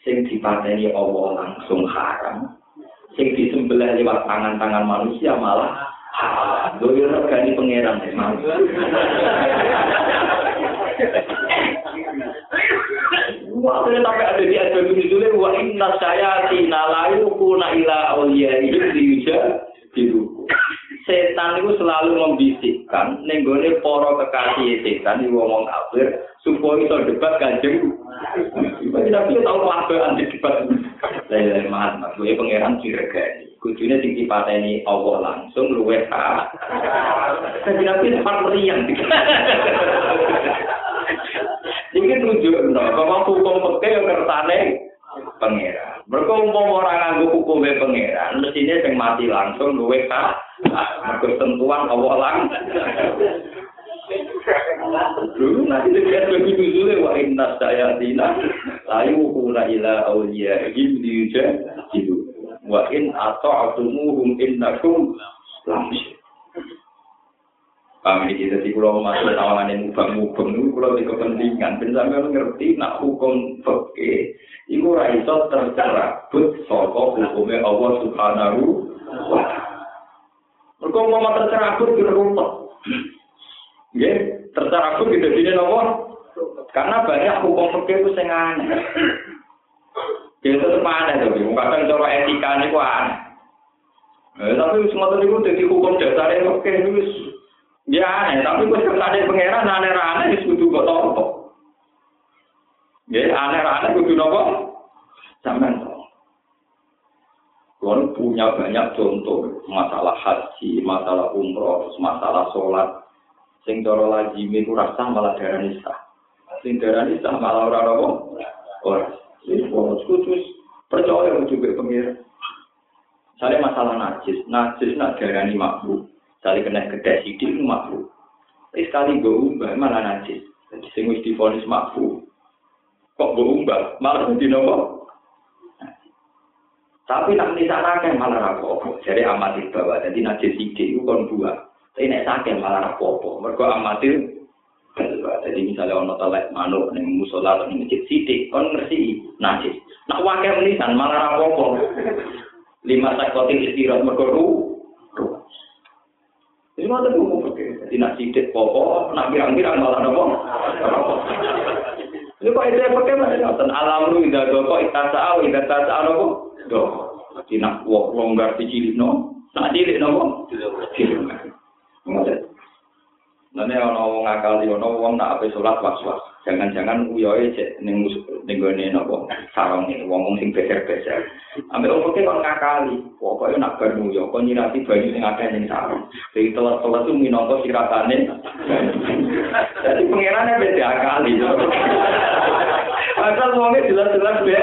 Sing dipateni Allah langsung haram sing disembelih lewat tangan-tangan manusia malah halal. Lho regani pangeran Wah, ini sampai ada di ayat itu dulu wa inna saya tina layu kuna ila awliya itu diuja diruku. itu selalu membisikkan nenggone para kekasih setan di wong kafir supaya iso debat kanjeng. Tapi Nabi tahu apa anti debat. Lain-lain mas, mas gue pangeran diregani. Kudune sing dipateni Allah langsung luwes ha. Tapi Nabi sempat meriang. Ini tunjuk, bahwa hukum peke yang kersane pangeran. Mereka umpama orang nganggo hukumnya pangeran, mestinya yang mati langsung luwe ka. Mereka sentuhan Allah lang. Dulu nanti dia lebih dulu wa inna sayatina layu kuna ila awliya him diuja itu. Wa in ata'atumuhum innakum lamsyir. Kami di jadi pulau masuk tawanan yang mubang-mubang itu pulau di kepentingan. Ben sampai ngerti nak hukum fakih. Iku raiso tercerabut soko hukumnya Allah Subhanahu wa Ta'ala. Mereka mau tercerabut ke rumput. Ya, tercerabut gitu sini nomor. Karena banyak hukum fakih itu yang aneh. Ya itu tuh aneh tapi kadang cara etika ini kok aneh. Eh, tapi semua itu jadi hukum dasarnya fakih itu Ya aneh, tapi gue sekali pangeran aneh-aneh di kudu kok topo. Ya aneh-aneh kudu nopo? Sampean Kalau punya banyak contoh masalah haji, masalah umroh, masalah sholat. Sing cara lagi itu rasa malah darah nisa. Sing darah nisa malah orang nopo. Orang. Jadi khusus percaya juga pengiran. Saya masalah najis, najis nak darah ini makhluk. Sekali kena gede sidik itu makfu. Tapi sekali gue umbah malah najis. Jadi sing wis difonis makfu. Kok gue umbah malah di nopo. Tapi nak nisa nakeh malah rapopo. Jadi amatir bawa. Jadi najis sidik itu kon dua. Tapi sakit malah rapopo. Mereka amatir. Jadi misalnya ono telek manuk ning musola atau ning masjid sidik kon ngerti najis. Nak wakil menisan malah rapopo. Lima sakotin istirahat mereka Ini mau tuh oke. Jadi nak sidik popo, nak pirang-pirang malah nopo. Ini kok itu pakai mas? Nonton alam lu tidak doko tidak tasa aw nopo. Do. Jadi nak wong longgar di cilik no, nak cilik nopo. Cilik. Nanti ono wong ngakali ono wong nak ape sholat was-was. Jangan-jangan uyoe cek ning ning gone napa sarong iki wong sing beser-beser. Ambek wong kok ngakali. Pokoke nak bar uyo kok nyirati banyu sing akeh ning sarong. Jadi telat-telat itu minangka siratane. Jadi pengirannya beda kali. Asal wongnya jelas-jelas be.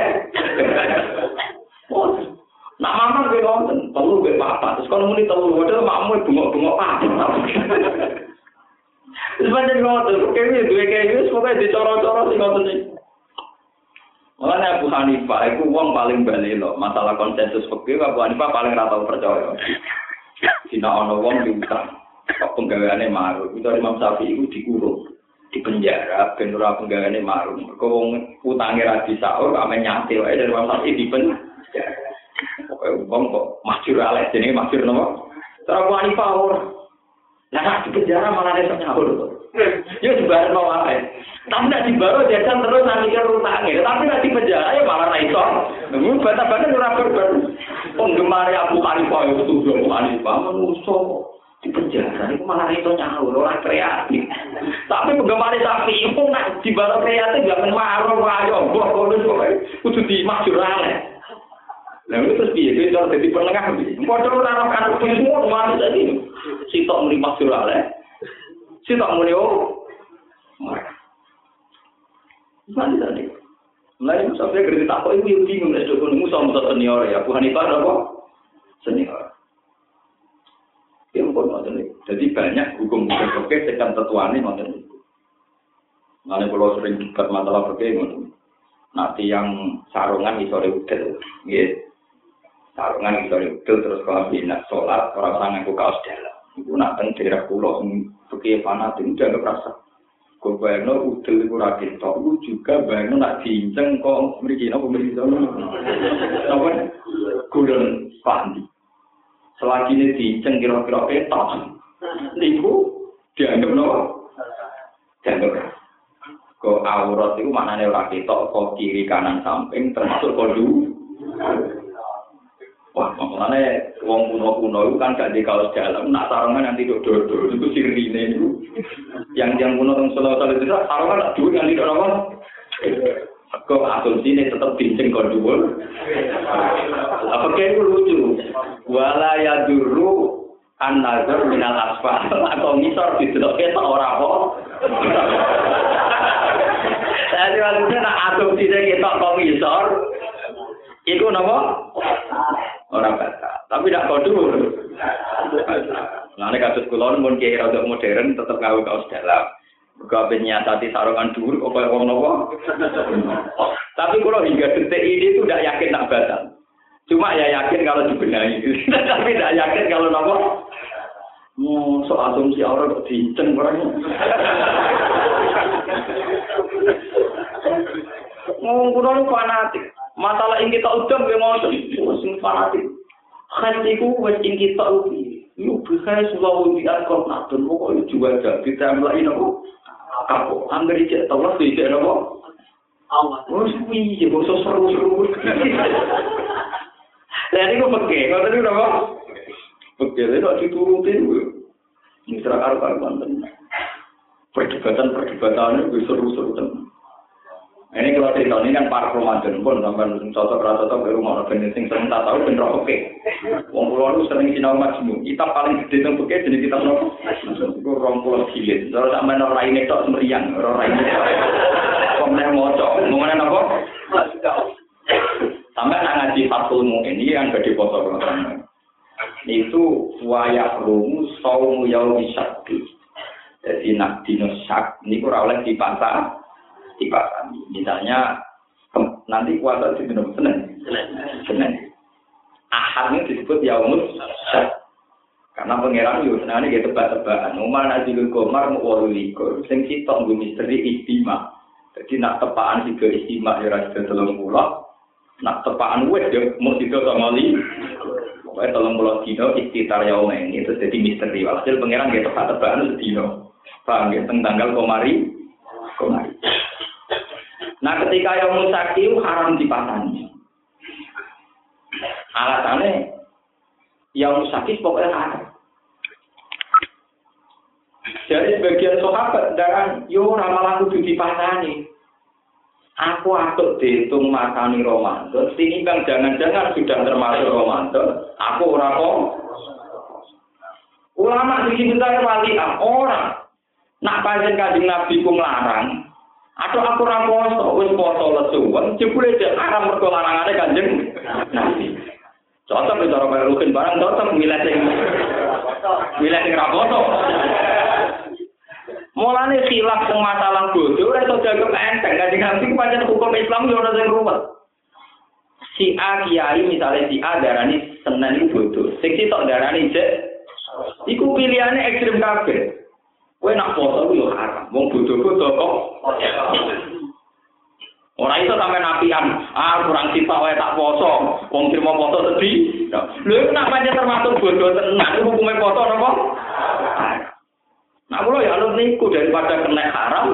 Oh, nak mamang gue nonton, telu gue papa, terus kalau muni telu, waduh mamu bengok-bengok papa. Sepanjang ngotot, kayaknya dua kayak gitu, pokoknya dicoro-coro sih ngotot nih. Makanya Abu Hanifah itu uang paling balik loh. Masalah konsensus fikih Abu Hanifah paling ratau percaya. Sina ono wong diutang, kok penggaweane maru. Itu Imam Syafi'i itu dikurung, di penjara, ben ora penggaweane maru. Kok wong utange ra disaur, ame nyate wae dari Imam Syafi'i di penjara. Wong kok masjur aleh jenenge masjur? Terus Abu Hanifah ora Nah, di penjara malah ada nyaur. Ya dibayar mau apa? Tapi nak dibaru jajan terus nanti ke rutangnya. Tapi nak di penjara ya malah raiso. Nunggu bata-bata ora berber. Penggemar Abu Hanifah itu tuh Abu Hanifah menuso di penjara itu malah raiso nyaur orang kreatif. Tapi penggemar sapi itu nak dibaru kreatif gak menmarah ayo boh kodus kudu dimaksud aneh. Nah itu terus piye? Itu harus jadi penengah. Padahal orang anak itu semua ke mana tadi? Si tok muni maksudal ya. Si tok muni oh. Mana tadi? Mulai sampai kerja tak kok ibu bingung cukup nemu sama musa senior ya. Itu ada apa? Senior. Ya pun ini. Jadi banyak hukum-hukum oke sedang tetuane macam itu. Mana kalau sering debat masalah oke macam Nanti yang sarungan isore udel, gitu. Sarungan itu dari udel terus kalau bina sholat orang-orang yang kaos dalam itu nak teng daerah pulau sebagai fanatik itu agak rasa kau bayangno udel itu rakyat itu juga bayangno nak diinceng kok memiliki apa memiliki apa gulun pandi. Selagi ini diinceng kira-kira petok itu dianggap no dianggap kok aurat itu maknanya rakyat kok kiri kanan samping termasuk kau Wah, Mulane wong kuno-kuno itu kan gak di kaos dalam, nak sarungan nanti dodo itu sirine itu. Yang yang kuno teng Solo itu sarungan tak duwe yang tidak apa. Kok asumsi ini tetap bincang kau dulu. Apa kayak itu lucu? Wala ya dulu an nazar minal asfal atau misor di dalam kita orang kok. Jadi maksudnya nak asumsi kita kok misor, itu nama orang batal. Tapi tidak kodur. Nah, ini kasus kulon pun kira untuk modern tetap gawe kaos dalam. Gawe nyatati sarungan dulu, kok kayak nopo. Tapi kalau hingga detik ini itu tidak yakin tak batal. Cuma ya yakin kalau dibenahi. Tapi tidak yakin kalau nopo. Oh, so asumsi orang kok dinceng orangnya. Ngomong kuno fanatik. Masalah yang kita udah gak mau sing fanatik. Khas iku wis ing kita ugi. Yu bisa selalu diakon natun pokoknya juga jadi template nopo. Apa? Angger iki tau lah iki nopo. Allah. Wes kuwi ya bosok seru-seru. Lah niku peke, ngoten niku nopo? Peke lek kok diturutin Mitra karo-karuan tenan. Perdebatan-perdebatan itu seru-seru tenan. Ini kalau cerita ini kan para Ramadan pun sampai cocok rata cocok baru mau bener sing sering tak tahu bener oke. Wong pulau lu sering sinau majmu. Kita paling gede tentang oke jadi kita nopo. Itu rong pulau gilit. Kalau sampai nol lain itu semeriang, nol lain. Kemudian mau cok, mau mana nopo? Sampai nak ngaji fatul ini yang gede foto Itu wayak rumu saumu yau bisakti. Jadi nak dino sak ini kurang oleh dipasang dipasang. Misalnya nanti puasa di benar Senin. Senin. Ahad ini disebut yaumus karena pangeran yo senane gitu tebak-tebakan. Umar nazilul komar mu walu likur. Sing sitok nggo misteri istima. Jadi nak tepaan tiga istima ya sida telung puluh. Nak tepaan wes yo mau sida sama li. Pokoknya telung puluh dino istitar yaum ini itu jadi misteri. Walhasil pangeran gitu tebak-tebakan sedino. Paham ya tanggal komari komari. Nah ketika yang musaki haram dipasani. Alasannya yang musaki pokoknya haram. Jadi sebagian sahabat darah yo ramalan kudu dipasani. Aku atur dihitung makani Ramadan, bang jangan-jangan sudah termasuk Ramadan, aku ora kok. Ulama di sini saya wali orang. Nak panjen kanjeng Nabi ku nglarang, atau aku ora poso, wis poso lesuwen, jebule dek haram mergo larangane kanjeng Nabi. Cocok cara kaya rukin barang cocok milih sing milih sing ra poso. Mulane khilaf teng masalah bodoh ora iso dianggap enteng kanjeng Nabi pancen hukum Islam yo ora sing ruwet. Si A kiai misalnya si A darani senen itu bodoh, sing sitok darani jek iku pilihane ekstrem kabeh. Kowe nak foto yo haram, wong bodoh-bodoh kok. Ora iso sampe napian, ah kurang sitok wae tak poso, wong terima foto sedih. Lha nak pancen termasuk bodoh tenan, hukume foto napa? Nah, kalau ya alur niku daripada kena haram,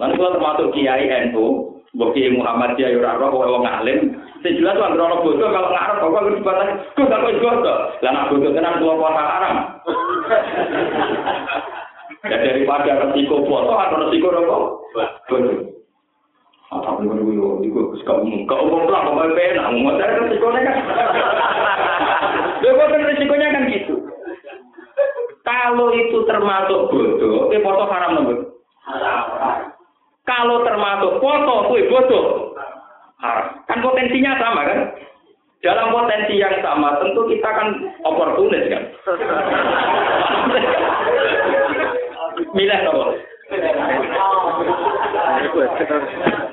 lan kula termasuk kiai NU, mbok Muhammad ya ora roh wong alim. Sing jelas tuh ana bodoh kalau ngarep kok kudu dibatasi. Kok gak kok bodoh. Lah nak bodoh tenan kula puasa haram. Ya daripada resiko foto atau resiko apa? Bodoh. Apa pun gue gue gue suka umum, kau umum lah, mau pena, mau saya resikonya kan. Dia resikonya kan gitu. Kalau itu termasuk bodoh, eh foto haram nomor. Kalau termasuk foto, kue bodoh. Haram. Kan potensinya sama kan? Dalam potensi yang sama, tentu kita kan oportunis kan. Milih apa?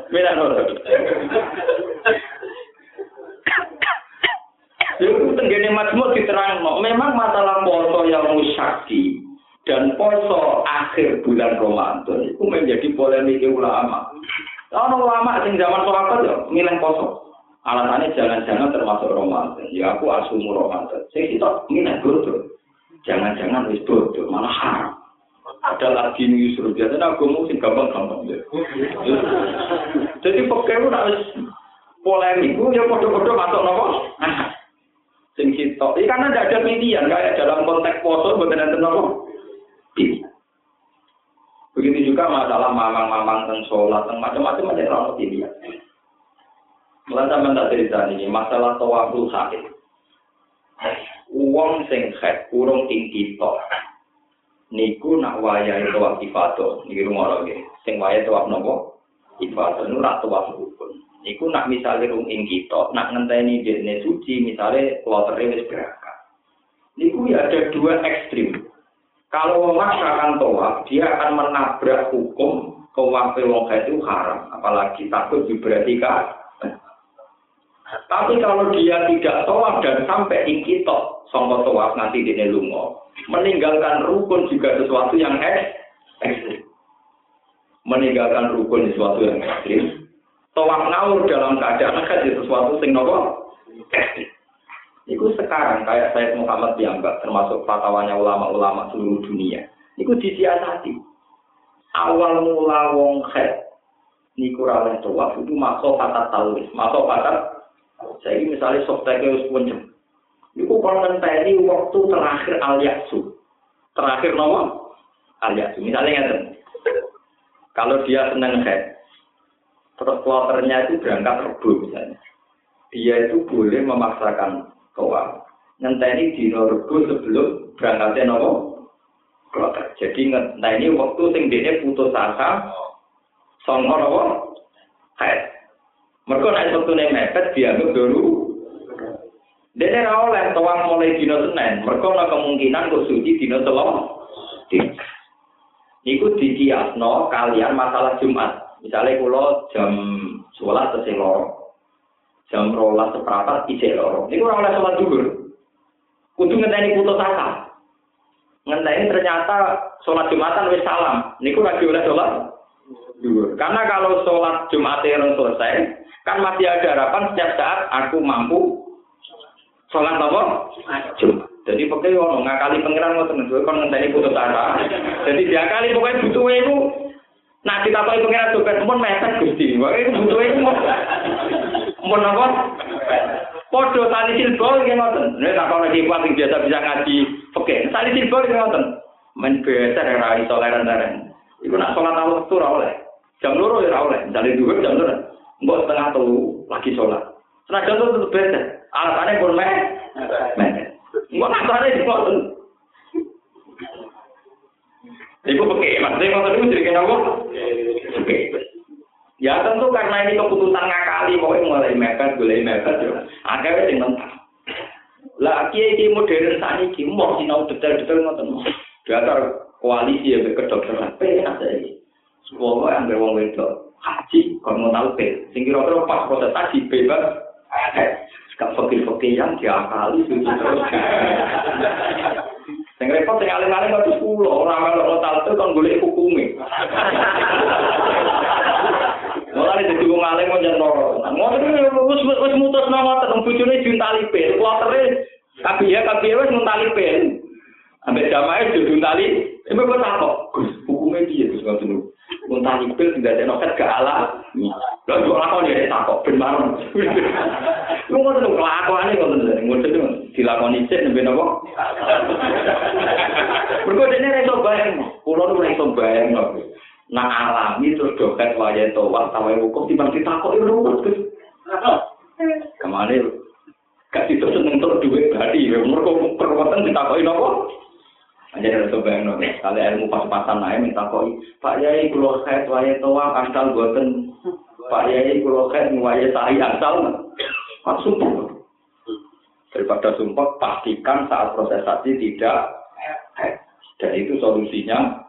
Milih apa? Itu tenggene majmuk diterang, memang masalah poso yang musyaki dan poso akhir bulan Ramadan itu menjadi polemik ulama. Kalau ulama sing zaman sahabat ya milih poso. Alasannya jangan-jangan termasuk Ramadan. Ya aku asumu Ramadan. Saya kita milih bodoh. Jangan-jangan wis bodoh, malah haram. Ada lagi nih Yusuf biasanya aku mau sing gampang-gampang ya. Jadi pokoknya harus polemik, ya podo-podo masuk nopo. Sing sitok. Ini karena tidak ada pilihan kayak dalam konteks poso bukan ada nopo. Begitu juga masalah mamang-mamang tentang sholat, tentang macam-macam ada orang pilihan. Mulai sama tak cerita ini, masalah tawaful sakit. Uang sing kurung ing kita. Niku nak waya itu wak ibadah, niki rumah lagi. Sing waya itu wak nopo? Ibadah, nu rak tawaf rukun. Iku nak misalnya rung ing kita, nak ngenteni dene suci, misalnya kloternya wis berangkat. Niku ya ada dua ekstrim. Kalau memaksakan tawaf, dia akan menabrak hukum tawaf wong itu haram, apalagi takut diberatikan. Tapi kalau dia tidak tawaf dan sampai ing kita, sangka tawaf nanti dene lunga, meninggalkan rukun juga sesuatu yang ekstrim. Meninggalkan rukun sesuatu yang ekstrim, tawaf ngawur dalam keadaan haji sesuatu sing nopo Iku sekarang kayak saya Muhammad dianggap termasuk fatwanya ulama-ulama seluruh dunia. Iku disiasati. Awal mula wong head niku raweh tawaf itu masuk kata taulis, masuk kata saya misalnya software harus puncem. Iku ngenteni waktu terakhir al. Terakhir nopo al yaksu. Misalnya ngeten. Kalau dia seneng head, terus kloternya itu berangkat rebu misalnya. Dia itu boleh memaksakan toa. Ngenteni di rebu sebelum berangkatnya nopo kloter. Jadi ngenteni waktu sing dene putus asa songo nopo head. Mereka naik waktu mepet dianggap dulu. Dene ra oleh toa mulai dino Senin. Mereka ana kemungkinan kok suci dino Selasa. Iku dikiasno kalian masalah Jumat. Misalnya kalau jam sholat tesih loro, jam rolas seperempat isi loro. Ini kurang oleh sholat juga. Kudu ngenteni putus asa. Ngenteni ternyata sholat jumatan wis salam. Ini kurang oleh sholat juga. Karena kalau sholat jumat yang selesai, kan masih ada harapan setiap saat aku mampu sholat apa? Jumat. Jadi pokoknya orang ngakali pengiran ngoten, kon ngenteni putus asa. Jadi dia kali pokoknya butuh itu Nah kita tahu pengiran dompet pun mepet gusti. Wah itu butuh itu mau mau apa? Podo tali silbol yang ngoten. Ini tak kau lagi kuat biasa bisa ngaji. Oke, tali silbol yang ngoten. Main biasa yang rai toleran toleran. Iku nak sholat awal itu oleh. Jam loro ya oleh. Misalnya dua jam loro. Mbok setengah tuh lagi jam tuh tetap biasa. Alasannya pun meh. Mbok alasannya di Iku pakai, maksudnya kalau itu jadi kenapa? Ya tentu karena ini keputusan ngakali, pokoknya mulai mepet, mulai mepet, ya. Akhirnya sing mentah. Lah kiai kiai modern saat ini mau sinau detail-detail ngoten. Dasar koalisi ya kedokteran, penak saya Semua yang berwong wedok haji, kalau mau tahu sing kira-kira pas proses haji bebas, gak fakir-fakir yang diakali, terus. Sing repot sing alim-alim kok sepuluh ora melok taltu kon golek hukume. Mulane dadi wong alim kok jan loro. Ngoten wis wis mutus nang ngoten bojone juntali pil, kuwatere kabeh kabeh wis muntali pil. Ambek jamaah juntali, ibu kok takok, Gus, hukume piye Gus ngoten Muntah nyipil tidak ada noket ke ala. Lalu juga lakon ya, takut ben marun. Lu mau tuh kelakuan ini kalau tidak ngurus itu dilakoni cek nabi nopo. Berikut ini reso bayang, pulau tuh reso bayang nopo. Nah alami terus doket wajah tawar tawar hukum tiba ditakut itu rumus gus. Kemana gak itu seneng terus duit tadi, mereka perbuatan ditakutin nopo. Aja ada coba yang. Kali ilmu pas-pasan naik minta koi. Pak Yai kulo kait waya toa asal buatan. Pak Yai kulo kait waya sahi asal. Pak sumpah. Daripada sumpah pastikan saat prosesasi tidak dan itu solusinya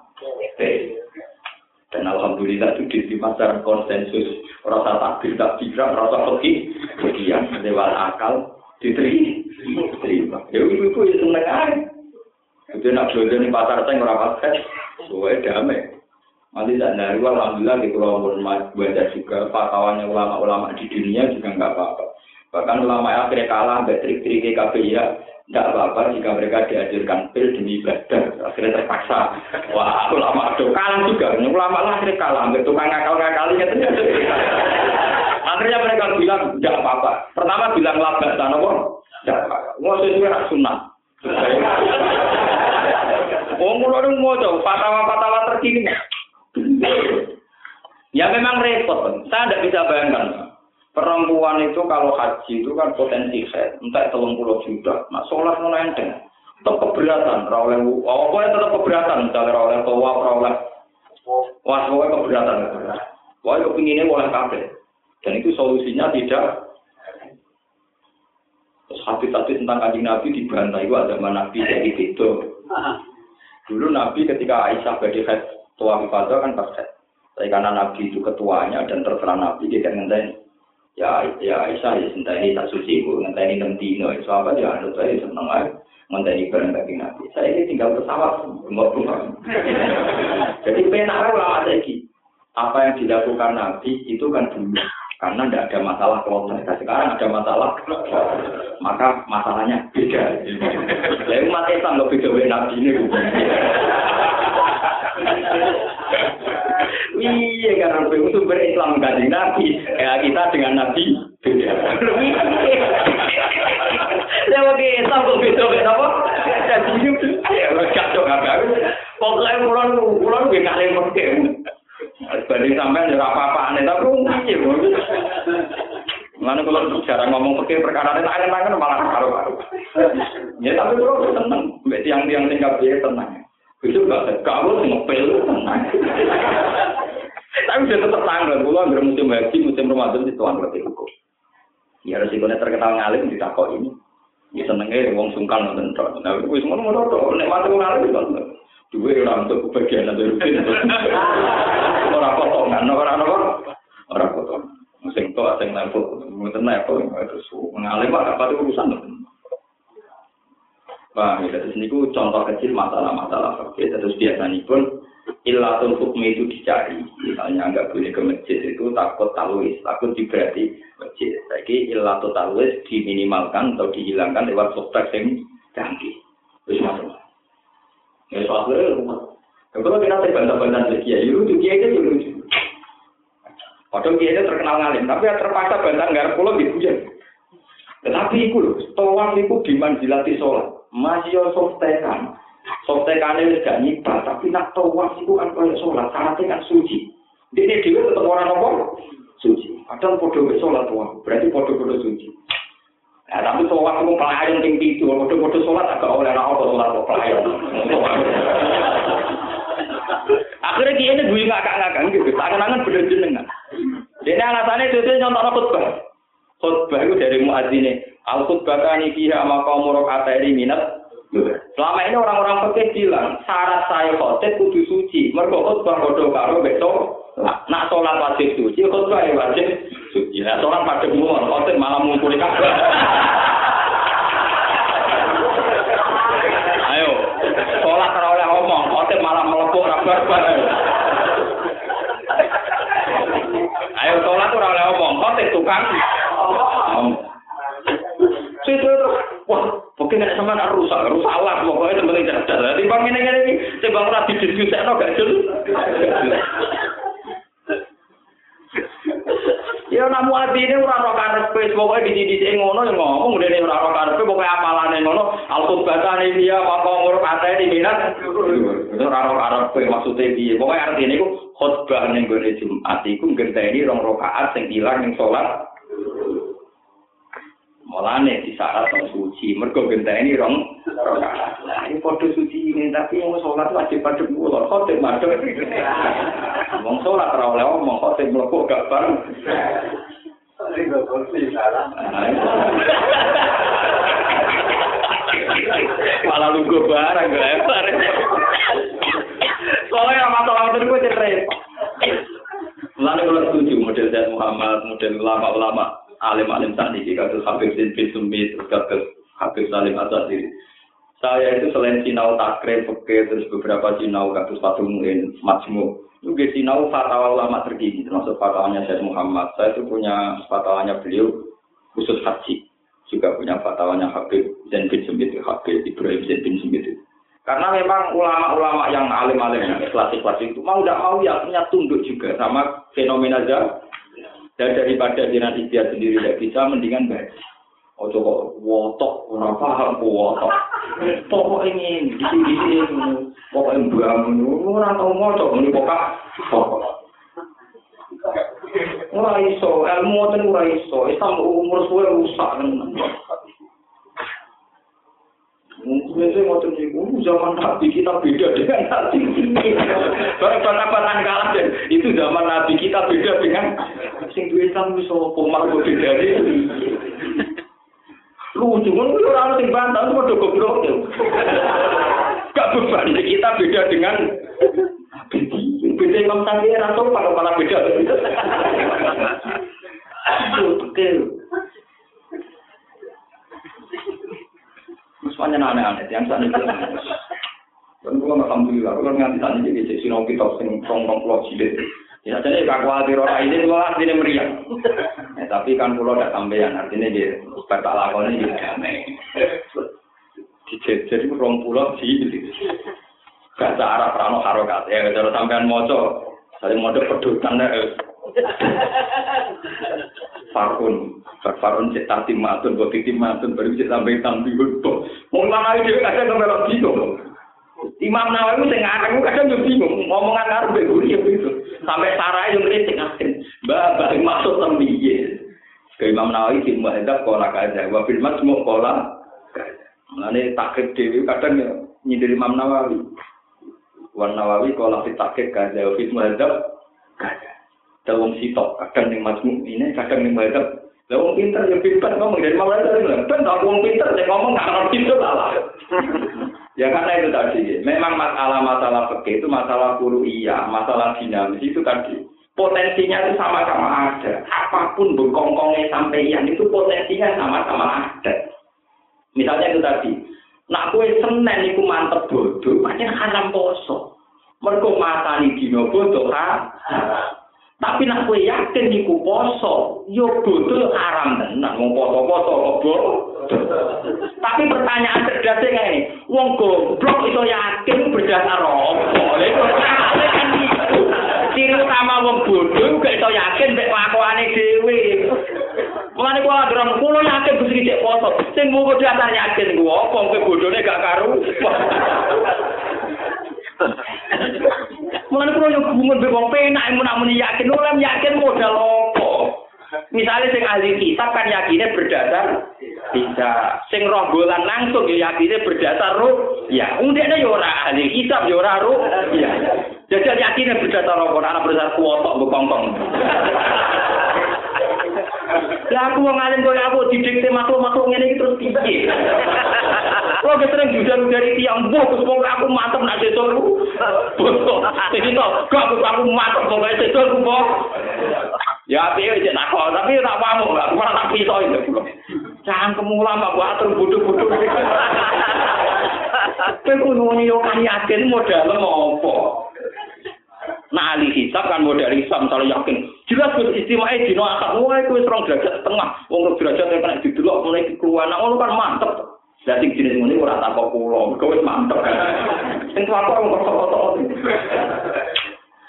dan alhamdulillah itu di masyarakat konsensus rasa takbir tak bisa rasa pergi kemudian lewat akal diterima ya itu itu ya itu nak jual di pasar saya ngerapat kan, gue damai. Nanti tak dari alhamdulillah di pulau pun baca juga fatwanya ulama-ulama di dunia juga nggak apa-apa. Bahkan ulama akhirnya kalah sampai trik-trik KPI ya, nggak apa-apa jika mereka diajarkan pil demi ibadah. Akhirnya terpaksa. Wah, ulama itu kalah juga. Ulama lah akhirnya kalah sampai tukang ngakal-ngakalinya Akhirnya mereka bilang, tidak apa-apa. Pertama bilang labas, apa? Wong sesuai nak sunat. Wong kula nu maca fatwa-fatwa terkini. Ya memang repot. Saya tidak bisa bayangkan. Perempuan itu kalau haji itu kan potensi head, entah telung puluh juta. Nah, sholat mulai enteng. Tetap keberatan, oleh oh, pokoknya tetap keberatan, misalnya oleh tua, oleh wah, pokoknya keberatan. Wah, kepinginnya oleh kafe. Dan itu solusinya tidak Terus hadis-hadis tentang kanjeng Nabi dibantai itu ada Nabi jadi itu. Dulu Nabi ketika Aisyah bagi head tua ibadah kan pas head. Tapi karena Nabi itu ketuanya dan terserah Nabi dia kan ngenteni. Ya ya Aisyah ya ini tak suci bu ngenteni enam dino. Itu apa ya anut saya seneng aja ngenteni bareng bagi Nabi. Saya ini tinggal pesawat mau rumah. Jadi penak ulama lagi. Apa yang dilakukan Nabi itu kan dulu karena tidak ada masalah kloter. Nah, sekarang ada masalah, maka masalahnya beda. Lalu umat Islam beda Nabi ini. Iya karena sumber Islam ganti Nabi, ya kita dengan Nabi beda. Oke, Islam kok beda beda apa? Jadi ya kacau apa? Pokoknya pulau pulau gue ngalih pakai. Banding sampai ya apa-apa aneh, tapi iya. Mana kalau jarang ngomong pakai perkara ini, aneh-aneh malah karu-karu. Ya tapi kalau seneng, tiang-tiang tinggal dia tenang. Itu gak kalau ngepel tenang. Tapi sudah tetap tanggal, pulau ambil musim haji, musim Ramadan itu tuan berarti hukum. Ya resikonya terkenal ngalim di takok ini. Ya senengnya wong sungkan nonton. Nah, itu semua mau tok. Nek mati ngalim itu Dua orang untuk kebagian atau rutin. Orang potongan, orang apa? Orang potongan. Musim tua, sing level, mungkin level, terus mengalim apa itu urusan. Paham ya, terus ini contoh kecil masalah-masalah oke, terus biasanya pun ilatul hukmi itu dicari. Misalnya nggak boleh ke masjid itu takut talwis, takut diberati masjid. Jadi ilatul talwis diminimalkan atau dihilangkan lewat software yang canggih. Terus masuk. Ya soalnya rumah. Kalau kita terbantah-bantah lagi ya, itu dia itu lucu. Padahal dia itu terkenal ngalim, tapi ya terpaksa bantah nggak pulau hujan. Tetapi itu loh, tawaf itu dimanjilati sholat. Masih yo softekan. Softekan ini gak nyibah, tapi nak tawaf itu kan kaya sholat. Syaratnya kan suci. Ini dia tetap orang apa? Suci. Padahal podo sholat tawaf. Berarti podo-podo suci. Nah, tapi tawaf itu pelayan tinggi itu. Podo-podo sholat agak oleh orang sholat kok pelayan. Akhirnya dia ini gue ngakak-ngakak gitu. Tangan-tangan bener jenengan. Ini alasannya itu nyontok khutbah. khutbah itu dari muadzine al khutbah kani fiha maqamu rakaataini minat selama ini orang-orang fikih bilang syarat saya khotib kudu suci mergo khutbah padha karo besok nak sholat wajib suci khutbah ya wajib nah sholat pada umum khotib malah ngumpuli kabeh ayo sholat oleh ngomong khotib malah melepuk kabar ayo sholat oleh ngomong khotib tukang Situ itu, wah, mungkin ada sama nak rusak, rusak lah, pokoknya temen cerdas. Jadi bang ini ini, timbang rapi diskusi, no gak. Ya namu hati ini ora ora karepe pokoke di di sing ngono yang ngomong udah ora ora karepe pokoke apalane ngono al-qutbatan dia maka nguruk ate minat? Ora ora karepe maksude piye? Pokoke artine iku khotbah ning gone Jumat iku ngenteni rong rakaat sing ilang ning salat Mulane di syarat yang suci, mergo ini rong rakaat. Nah, ini foto suci ini tapi yang sholat wajib pada pulau, khotib madem. Wong sholat ora oleh omong khotib mlebu gak bareng. Malah lugu barang lebar. Soalnya masalah itu gue cerai. Lalu kalau setuju model Zaid Muhammad, model ulama-ulama alim-alim tadi kasus Habib bin Sumi terus kasus Habib Salim Asadi. Saya itu selain sinau takre, peke, terus beberapa sinau kasus Fatumuin, Majmu. Juga sinau fatwa ulama terkini, termasuk fatwanya Syed Muhammad. Saya itu punya fatwanya beliau khusus haji. Juga punya fatwanya Habib Zain bin Sumit, Habib Ibrahim Zain bin Sumit. Karena memang ulama-ulama yang alim-alim yang klasik-klasik itu mau tidak mau ya punya tunduk juga sama fenomena dan daripada jenazah dia sendiri tidak bisa, mendingan baca. Ojo kok wotok ora paham wotok. Pokoke ngene, disi-disi ngono. Pokoke mbang ora tau maca ngene pokok. Ora iso, ilmu ten ora iso. Islam umur suwe rusak Mungkin waktu itu zaman Nabi kita beda dengan Nabi Barang bantah kalah deh. Itu zaman Nabi kita beda dengan sing duwe Islam wis apa malah beda Lucu kan orang sing bantah padha goblok. Gak beban kita beda dengan Beda Imam Syafi'i atau malah beda. Betul. Semuanya aneh-aneh, yang sana itu. Dan kalau alhamdulillah, kalau nganti sana jadi jadi sinau kita sing rong-rong pulau jilid. Ya jadi kak khawatir orang ini kalau artinya meriah. Ya, tapi kan pulau tidak sampean, artinya dia supaya tak lakonnya dia damai. Dijejer rong pulau jilid. Bahasa Arab rano harokat ya, kalau sampean moco, saling moco pedutan deh. Farun, farun cek tati matun, buat titi matun, baru cek sampai tampi Mau mana itu kadang nggak bingung. Imam Nawawi sing ngarang kadang yo bingung, ngomongan karo mbek ya begitu. Sampai sarai yo kritik asin. Mbak, mbak maksud tembiye. Ke Imam Nawawi di muhadzab kola kaza, wa fil majmu kola kaza. Mulane takrib dhewe kadang nyindir Imam Nawawi. Wan Nawawi kola fit takrib kaza, wa fil kaza. Dawong sitok, kadang ning majmu ini, kadang ning muhadzab Lah wong pinter ya pinter ngomong dari malah dari bilang, ben tak wong pinter saya ngomong nggak ngerti itu lah. ya karena itu tadi, memang masalah-masalah fikih itu masalah iya, masalah dinamis itu tadi. Potensinya itu sama-sama ada. Apa pun berkongkongnya sampai yang itu potensinya sama-sama ada. Misalnya itu tadi, nak kue senen itu mantep bodoh, macam haram poso. Mereka matani dino bodoh, ha? Tapi nak kowe yakin iku poso, yo bodoh haram tenan wong poso-poso kok Tapi pertanyaan cerdasnya kayak ini, wong goblok iso yakin berdasar apa? Lha kan. Ciri utama wong bodoh gak iso yakin mek kelakuane dhewe. Mulane kula gerong kula yakin Gusti cek poso. Sing mau dasar yakin gua apa kowe bodone gak karu. Mulane kula yo gumun be wong penak mun nak yakin ora yakin modal opo. Misalnya sing ahli kitab kan yakinnya berdasar bisa. Sing roh bolan langsung ya yakinnya berdasar ruh ya. Undeknya ya ora ahli kitab ya ora ruh ya. Jadi yakinnya berdasar apa? Anak berdasar kuotok bekongkong lah aku wong alim koyo aku didikte makhluk-makhluk ngene iki terus piye Kalau kita sering jujur dari tiang buh, terus mau aku mantep nak sesor lu. Jadi tau, gak aku mantep mau kayak sesor lu kok. Ya tapi aja nak kok, tapi tak pamuk, aku malah tak pisau itu. Jangan kemulam aku atur bodoh-bodoh. Kowe kudu yo kan yakin modal apa. Nah, ahli hisab kan modal hisab misalnya yakin. Jelas gus istimewa dino akad mulai kowe serong derajat setengah. Wong derajat yang kena didelok mulai keluar. Nah, kan mantep. Sing jenis ngene ora tak kok kula, wis mantep. Sing apa wong kok-kok.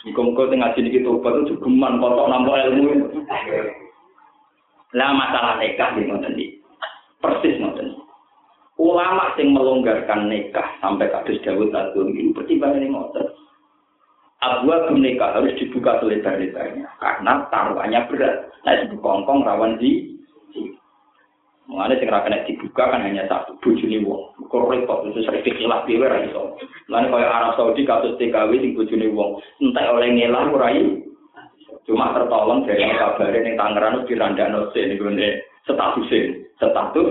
Muga-muga sing ngaji iki tobat itu geman kotok nampa ilmu. Lah masalah nikah di ngoten iki. Persis ngoten. Ulama sing melonggarkan nikah sampai kados Dawud Agung ini pertimbangan ngoten. Abwa nikah harus dibuka selebar-lebarnya karena taruhannya berat. Nah, itu kongkong rawan di Mengenai sing kena dibuka kan hanya satu bojone wong. Kok repot itu sering dikilap dhewe ra iso. Lan kaya Arab Saudi kasus TKW sing bojone wong, entek oleh ngelah ora Cuma tertolong dari yang Tangerang itu dirandakno sik niku status status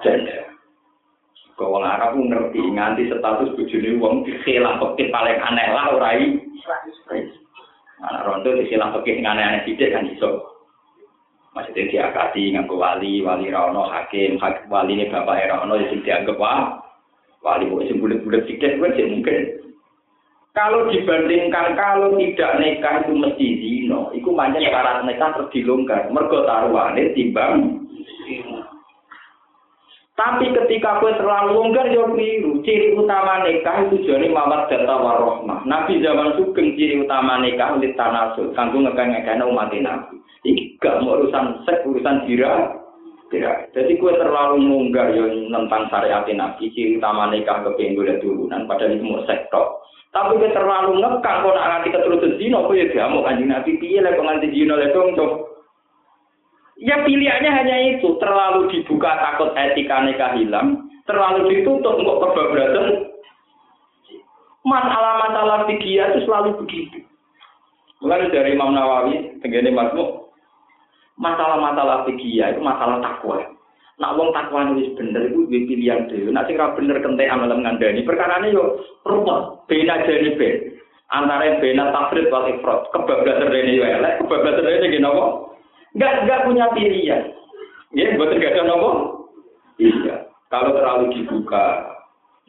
gender. Kau Arab ngerti nganti status bojone wong dikhilah pekih paling aneh lah ora Anak rondo dikhilah pekih aneh-aneh sithik kan iso. Maksudnya diakati nganggo wali, wali rano hakim, hakim wali ini bapak rano yang dianggap wah, wali bukan sing bulat-bulat sikit kan mungkin. Kalau dibandingkan kalau tidak nikah itu mesti zino, itu banyak syarat nikah terus dilonggar. Mergo taruhane timbang Tapi ketika kue terlalu longgar ya keliru. Ciri utama nikah itu jadi mawar data warohmah. Nabi zaman sugeng ciri utama nikah ulit tanasul. Kanggo ngekang ngekang umat nabi. Iki gak mau urusan seks, urusan jira. Ya, jadi kue terlalu munggah yang tentang syariat Nabi, ciri utama nikah kepengen golek turunan, padahal itu mau sektor. Tapi kue terlalu ngekang kok nak nganti keturutan zina, kue ya diamuk anjing Nabi, piye lah kok nganti zina lah Ya pilihannya hanya itu, terlalu dibuka takut etika nikah hilang, terlalu ditutup untuk kebablasan. Masalah-masalah fikih itu selalu begitu. Mulai dari Imam Nawawi, tenggene Masmuk, masalah-masalah fikih itu masalah takwa. Nak wong takwa wis bener iku duwe pilihan dhewe. Nak sing ora bener kentek amal ngandani ini yo rupa bena jane ben. Antara bena tafrid wal ifrat. Kebablasan rene yo elek, kebablasan napa? Enggak enggak punya pilihan. Ya, buat gak ada nopo? Iya. Kalau terlalu dibuka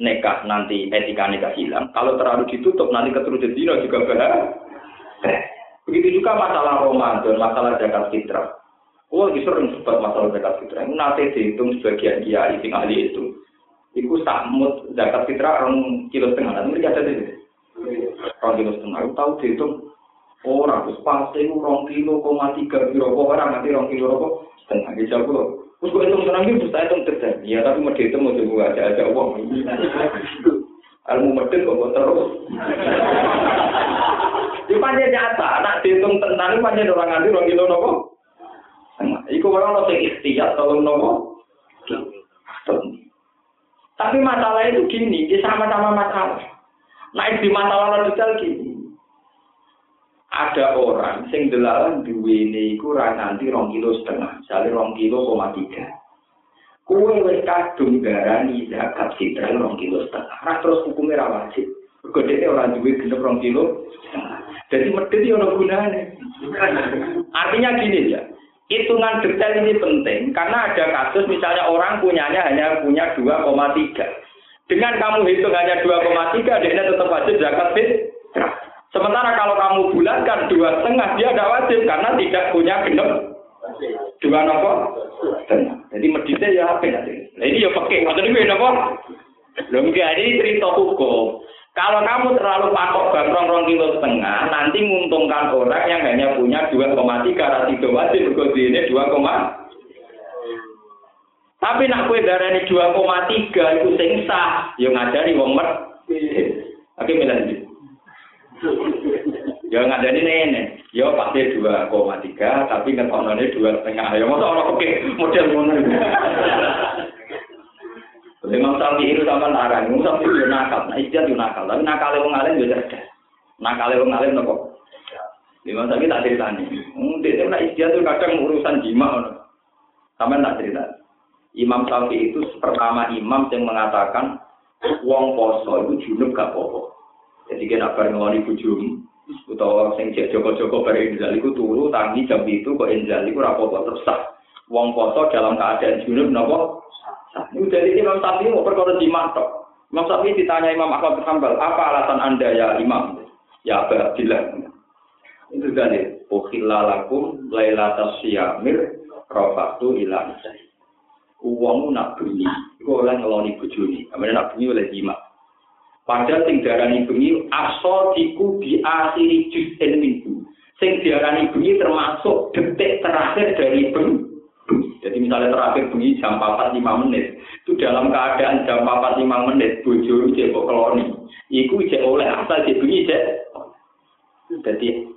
nekah nanti etika nikah hilang. Kalau terlalu ditutup nanti keturunan dino juga bahaya. Begitu juga masalah Ramadan, masalah zakat fitrah. Oh, lagi sering sebut masalah zakat fitrah. Nanti dihitung sebagian kiai sing ahli itu. Iku samut zakat fitrah orang kilo setengah. Nanti mereka ada di Orang kilo setengah. Tahu dihitung. Orang terus pasti itu orang kilo koma tiga kilo orang nanti orang kilo rokok setengah. Bisa pulau. Terus gue hitung senang gitu, saya hitung terjadi. Ya tapi mau dihitung mau coba aja aja uang. Ilmu medit kok terus. Di panjang nyata, anak dihitung tentang ini panjang orang nganti orang kilo nopo. Iku orang lo sing ikhtiar tolong nopo. Tapi masalah itu gini, di sama-sama masalah. Naik di masalah radikal gini. Ada orang sing delalan duwene iku ra nganti rong kilo setengah, misalnya rong kilo koma tiga. Kue wis kadung darani zakat fitrah rong kilo setengah. Ra terus hukumnya ra wajib. Kodene orang duwe genep rong kilo Jadi medit ya ono gunane. Artinya gini ya, hitungan detail ini penting karena ada kasus misalnya orang punyanya hanya punya 2,3. Dengan kamu hitung hanya 2,3, dia tetap wajib zakat fitrah. Sementara kalau kamu bulatkan dua setengah, dia tidak wajib karena tidak punya genep dua nopo Jadi meditnya ya apa nanti? Nah ini ya pakai, maksudnya ini nopo. Belum ini cerita hukum. Kalau kamu terlalu patok bangrong rong kilo setengah, nanti menguntungkan orang yang hanya punya 2,3 karena tidak wajib berkode ini 2, tapi nak kue darah ini 2,3 itu sing sah, yang ngajari wong mer. Oke, bilang Ya ngajari nenek, ya pasti 2,3 tapi ngetoknone dua setengah. Ya masa orang oke model ngono. Imam Syafi'i itu sama larang, Imam Syafi'i itu nakal, nah istiadat itu nakal, tapi nakal wong alim juga cerdas. Nakal wong alim nopo. Imam Syafi'i tak ceritani. Hmm, dia nak istiadat itu kadang urusan jima. Sama tak cerita. Imam Syafi'i itu pertama imam yang mengatakan wong poso itu junub gak popo. Jadi kita bar ngoni bujum, utawa sing cek joko-joko bar injal iku turu tangi jam itu kok injal iku apa-apa terus Wong poso dalam keadaan junub napa ini dari Imam Syafi'i mau perkara di tok. Imam Syafi'i ditanya Imam Ahmad bin apa alasan anda ya Imam? Ya Abu Abdillah. Itu dari Ukhillalakum lailatas syamir rofatu ila Uang nak bunyi, itu oleh ngeloni bujuni. Kemudian nak bunyi oleh jima. Padahal sing darani bunyi asodiku di akhiri juz'in minggu. Sing diarani bunyi termasuk detik terakhir dari bunyi. Jadi misalnya terakhir bunyi jam 4 5 menit, itu dalam keadaan jam 4 5 menit bojo cek kok keloni. Iku cek oleh asal cek bunyi cek. Jadi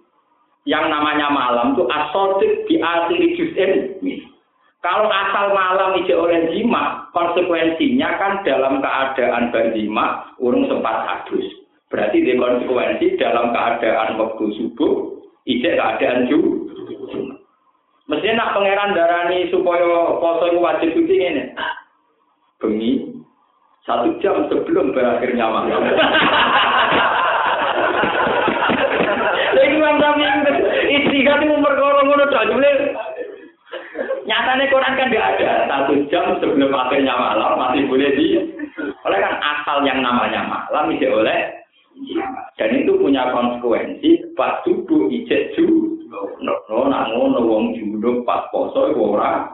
yang namanya malam itu asotik di akhir juz'in. Kalau asal malam ije oleh jima, konsekuensinya kan dalam keadaan berjima, urung sempat hadus. Berarti di konsekuensi dalam keadaan waktu subuh, ije keadaan juga. Mestinya nak pangeran darani supaya poso itu wajib suci ini. Bengi satu jam sebelum berakhirnya malam. Lagi Imam Syafi'i istiqat itu perkara ngono tok Nyatanya Quran kan tidak ada. Satu jam sebelum akhirnya malam masih boleh di. Oleh kan asal yang namanya malam tidak oleh. Dan itu punya konsekuensi pas subuh ijek ju No, no, nak ngono wong junub pas poso ora.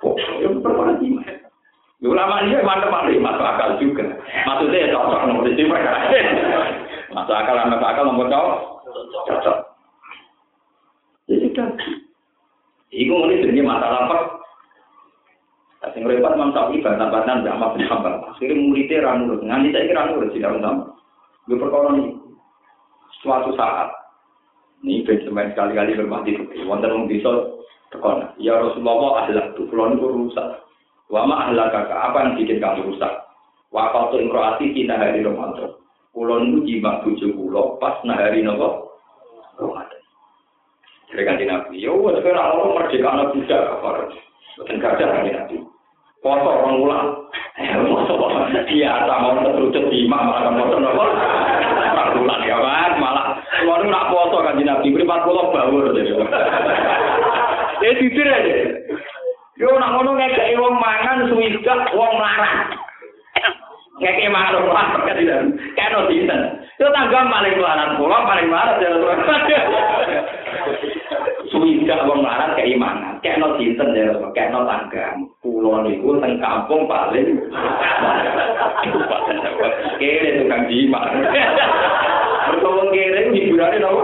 Poso yo perkara iki. Ulama ini mantep mantep masuk akal juga. Maksudnya ya cocok nomor itu Masuk akal masuk akal nomor cocok. Cocok. Ya sudah. Iku ini jadi masalah apa? Sing repot Imam Syafi'i bantah-bantahan Mbak Ahmad bin Hambal. Akhirnya muridnya ra nurut. Nganti saiki ra nurut sih sama. Gue perkara ini. Suatu saat ini benjamin sekali-kali bermati itu. Wonten wong bisa tekon. Ya Rasulullah ahlak tuh. Kulo niku rusak. Wa ma ahlak kakak. Apa yang bikin kamu rusak? Wa qatu imraati tina hari Ramadan. Kulo niku jima bojo kulo pas nahari nopo? Dari kanji Nabi, ya wes kira orang merdeka anak budak kafar. Bukan gajah kanji Nabi. Foto orang ulang. Eh, foto biasa mau terus jima malah kan foto nopo. Ulang ya kan, malah keluar nak foto kanji Nabi. Beri empat puluh bawur. Ya jujur aja. Yo nak ngono ngekei wong mangan suwidak wong larang. Mangan wong larang kan tidak. Keno dinten. Itu tangga paling larang pulau paling larang ya. Suwidak wong larang keimanan. Keno dinten ya, keno tangga. Pulau niku teng kampung paling. Kere tukang jima. Bertolong kere hiburannya nopo.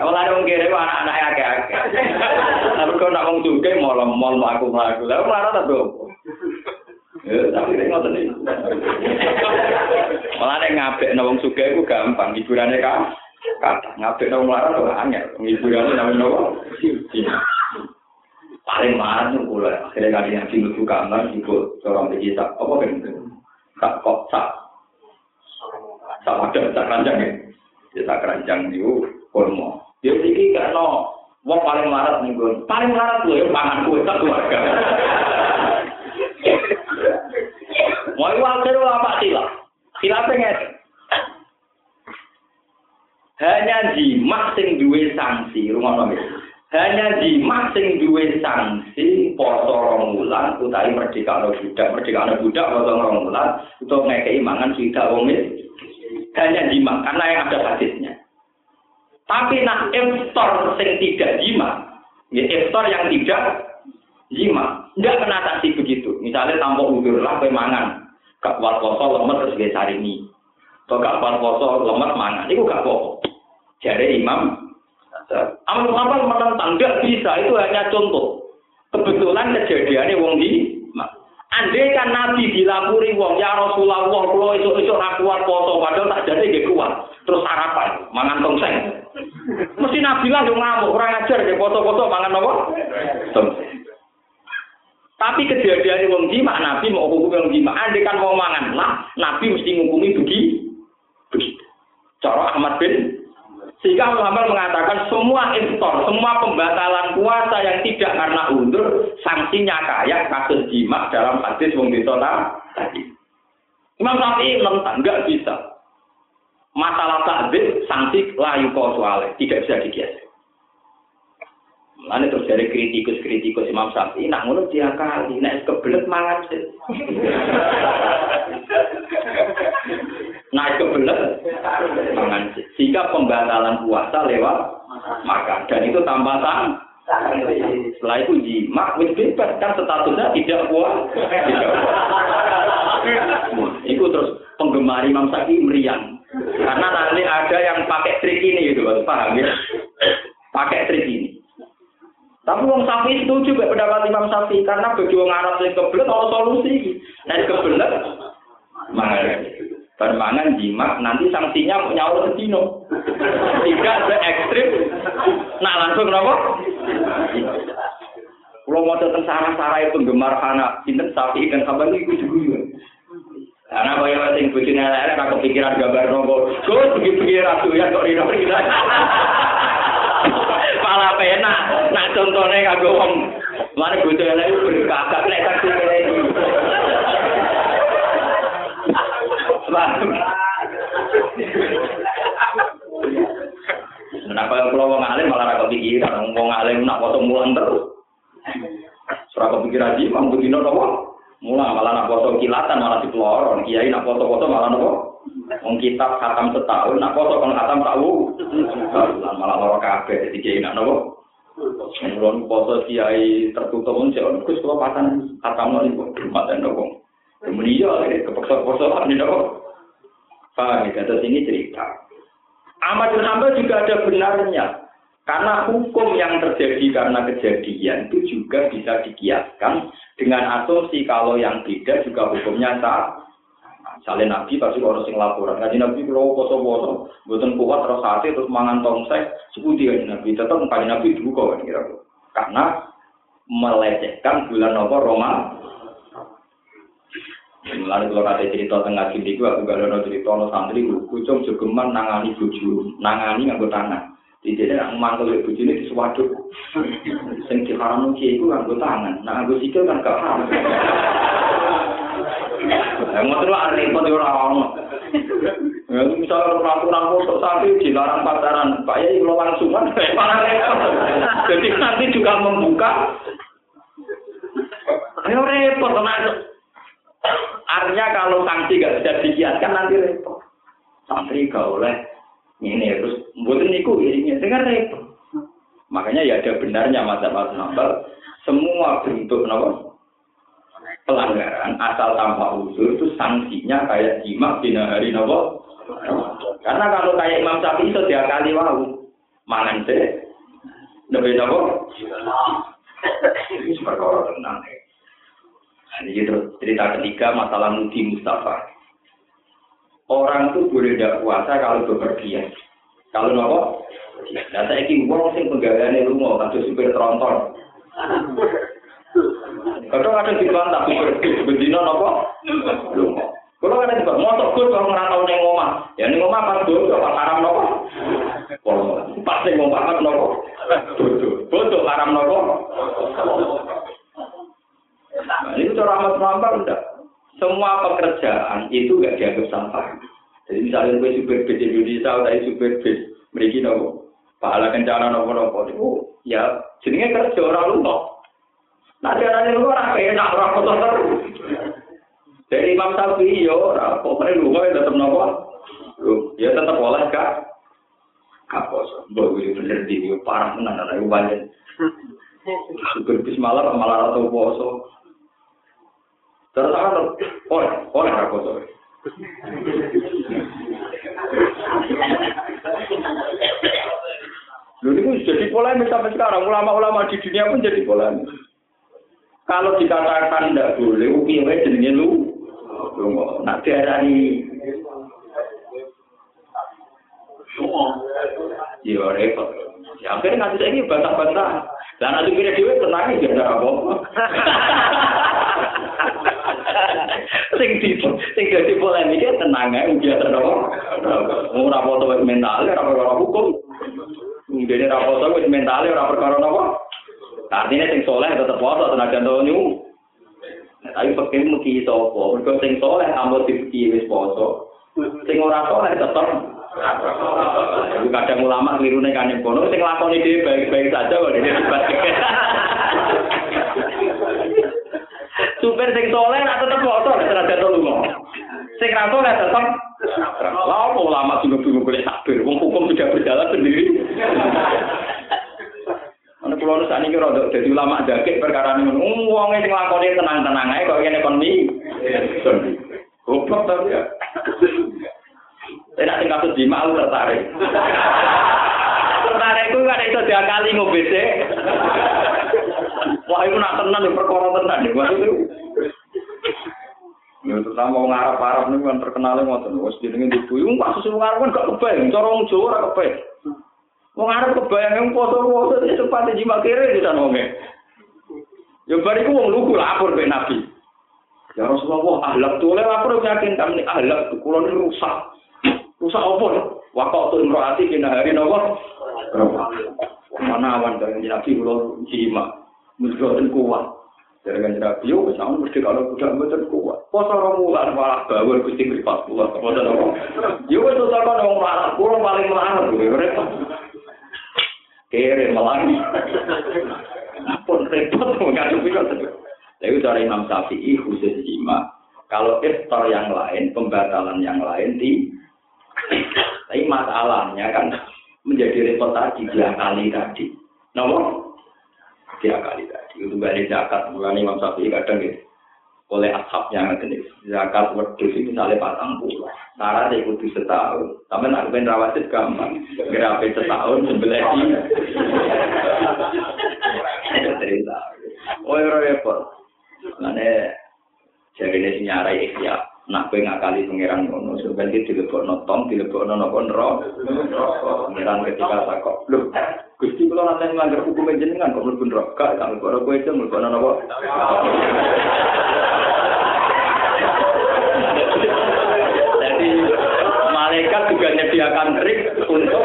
Kalau ada wong kere anak-anak akeh-akeh. Tapi kok nak wong juga mall-mall aku mlaku. Lah mlarat ta, Bro? Ya, iki. Malah nek ngabek wong sugih iku gampang, hiburane kan. Kata ngabek wong mlarat kok angel. Hiburane nang nopo? Paling marah tuh kula. Akhirnya kali yang sing buka kamar ibu seorang digital. Apa kan? Kak kok sak. Sak ada sak keranjang ya. Ya sak keranjang itu kurma. Ya iki karena wong paling larat ning gon. Paling larat kuwi pangan kuwi sak keluarga. Mau wajar apa sila? Sila pengen. Hanya jima sing duwe sanksi, rumah nomi. Hanya jima sing duwe sanksi poso rong wulan utawi merdeka no budak, merdeka no budak poso wulan untuk ngekei mangan sudah wong Hanya jima karena yang ada hadisnya. Tapi nak iftar sing tidak jima, ya iftar yang tidak jima, tidak kena sanksi begitu. Misalnya tanpa udur lah mangan, kuat poso lemes terus gak cari mie. Atau kuat poso lemes mangan, itu gak apa Jadi Imam Amal Muhammad menentang, tidak bisa, itu hanya contoh. Kebetulan kejadiannya wong di Andai kan Nabi dilapuri wong ya Rasulullah kalau itu itu kuat foto padahal tak jadi gak kuat. Terus harapan mangan tongseng. Mesti Nabi lah yang ngamuk kurang ajar gak foto-foto mangan apa? Tongseng tapi kejadian wong jima Nabi mau hukum wong jima andai kan mau mangan lah Nabi mesti menghukumi begitu begitu cara Ahmad bin sehingga Muhammad mengatakan semua instor, semua pembatalan puasa yang tidak karena undur, sanksinya kayak kasus jima dalam hadis wong ditolak tadi. Imam Syafi'i menentang, nggak bisa. Masalah takdir, sanksi layu soalnya, tidak bisa digeser. Mana terus dari kritikus-kritikus Imam Syafi'i, nak ngono dia kali, nak kebelet mangan sih. naik ke belas mangan sehingga pembatalan puasa lewat makan. Dan itu tanpa sang setelah itu jima wis bebas. Kan statusnya tidak puas itu terus penggemar Imam Syafi'i meriang. Karena nanti ada yang pakai trik ini gitu. Paham ya? Pakai trik ini tapi Wong Safi itu juga pendapat Imam Safi karena bagi wong Arab yang kebelet ada solusi. Nah kebelet mangan. Dan mangan jimat nanti sanksinya mau nyawa sedino. Tidak se ekstrim. Nah langsung kenapa? Kalau mau tentang sarah-sarah penggemar anak, sinten sapi dan kabar itu juga. Karena kaya sing bojone elek aku pikiran gambar nopo. Gus pergi-pergi ratu ya kok rino. malah penak. Nak contohnya kanggo wong. Mari bocah elek berkagak nek tak dikeleni Kenapa yang pulau wong alim malah rakyat pikiran, wong alim nak potong mulan terus. Serah kepikiran jiwa, mungkin tidak Mulang malah nak foto kilatan malah dipelorong. Kiai nak foto-foto malah nopo. Wong kitab khatam setahun, nak foto kan khatam tahu. Malah loro kabeh, jadi kiai nak nopo. Mulon foto kiai tertutup pun sih, kus kalau patan khatam rumah dan nopo. Kemudian ya, kepeksa-peksa ini nopo. Paham ya, ini cerita. Ahmad bin Hanbal juga ada benarnya. Karena hukum yang terjadi karena kejadian itu juga bisa dikiaskan dengan asumsi kalau yang beda juga hukumnya sama. Misalnya Nabi pasti orang sing laporan, ngaji Nabi kalau poso-poso, buatan kuat terus hati terus mangan tongseng, suku dia Nabi tetap kaji Nabi dibuka kan kira Karena melecehkan bulan apa Roma. Mulai kalau kata cerita tengah sini, aku gak ada cerita no santri, kucing jogeman nangani buju, nangani nganggo tangan. Tidak ada mantel ibu ini di sewaduk. Sing diharam itu nganggo tangan, nah nganggo sikil kan gak haram. Yang mau terus ada repot di orang Ya, misalnya peraturan foto sapi dilarang pacaran, Pak lo langsungan, malah repot. Jadi nanti juga membuka. Ayo repot, Artinya kalau sanksi gak bisa dikiaskan nanti repot. Santri gak oleh ini terus buatin niku ini dengan repot. Makanya ya ada benarnya masa nambal semua bentuk nopo pelanggaran asal tanpa usul itu sanksinya kayak jima bina hari nopo. Karena kalau kayak Imam Syafi'i itu dia kali wau mangan sih lebih nopo. Ini perkara tenang. Nah, ini terus cerita ketiga masalah mudi Mustafa. Orang itu boleh tidak puasa kalau bepergian. Kalau nopo, nah saya ingin uang sing penggalian lu mau kado supir tronton. Kadang ada di bantah supir bendino nopo, Kalau ada juga motor gue kalau ngerantau neng omah, ya neng omah pas dulu pas haram nopo, pas neng omah pas nopo, bodoh, bodoh haram nopo. Nah, ini cara amat melampar enggak. Semua pekerjaan itu gak dianggap sampah. Jadi misalnya gue super bis Indonesia atau super bis mereka nopo, pahala kencana nopo nopo itu ya jenenge kerja orang lupa. Nah dia lu orang enak orang kotor terus. Dari Imam Syafi'i yo orang pokoknya lu ya tetap nopo, ya tetap boleh kak. Kapos, bawa gue bener di parah tenan anak ibu banyak. Super bis malah malah atau poso. Terus apa? Oleh, oleh apa Lalu ini jadi polemik sampai sekarang. Ulama-ulama di dunia pun jadi polemik. Kalau dikatakan tidak boleh, uki wae jenenge lu. Nak diarani Ya repot. Ya akhirnya nanti saya ini bantah-bantah. Dan nanti kira dewe tenang ya tidak apa-apa. sing di sing dadi polemik tenang ae biasa apa? Ora foto mental ora perkara hukum. Ngene ora foto wis mental ora perkara apa? Artinya sing soleh tetep foto tenaga nyu tapi pakai muki sapa? Mergo sing soleh ambo dipiki wis foto sing ora soleh tetep. Kadang ulama kelirune kan kono sing lakoni dhewe baik-baik saja kok dhewe Supir sing soleh nak tetep nek ora jatuh lunga. Sing ra soleh tetep Lah apa ulama juga bingung boleh takbir, wong hukum sudah berjalan sendiri. Ana kula nu sakniki rada dadi ulama jakek perkara niku. Wong sing lakone tenang-tenang ae kok ngene kon mi. Goblok tapi ya. Enak sing kasus di mau tertarik. Tertarik ku kan iso diakali ngombe sik. Wah, itu nak tenang ya perkara tenan ya. Maksudnya Ya terutama wong Arab-Arab niku kan terkenal ngoten. Wis jenenge ibu iku kasus wong Arab kan gak kebayang, cara wong Jawa ora kebayang. Wong Arab kebayang yang poso-poso ya sempat jima kere di sana wonge. Ya bariku wong lugu lapor be Nabi. Ya Rasulullah, ahlak tuh lapor yakin kami ahlak kula ini rusak. Rusak apa? Waktu tuh imroati kena hari nawa. Mana awan dari Nabi kula jima. Mesti kuat. Dari kan Nabi, yo sama mesti kalau udah betul kuat. Poso orang mulan malah bawa gusti privat kuat. Poso orang. Yo itu sama orang malah, kurang paling malah gue repot. Kere malah. Pun repot mengadupi kan. Tapi cara Imam Syafi'i khusus jima. Kalau iftar yang lain, pembatalan yang lain di tapi masalahnya kan menjadi repot tadi dua kali tadi. Nomor diakali tadi. Itu gak ada zakat, mulai Imam Syafi'i kadang gitu. Oleh ashabnya nggak jenis. Zakat wedus ini misalnya patang pulau. Cara dia kudu setahun. Tapi nak kepen rawasit gampang. Gerape setahun, sebelah ini. cerita. Oh, ya, ya, Pak. Jadi ini sinyarai ikhya. Nak kue ngakali pangeran ngono. Sebelah ini dilebok notong, dilebok nonokon konro. Pangeran ketika sakok. Loh, Gusti kula nanti melanggar hukum jenengan kok mlebu neraka, kang kok kowe itu mlebu napa?" Jadi malaikat juga menyediakan trik untuk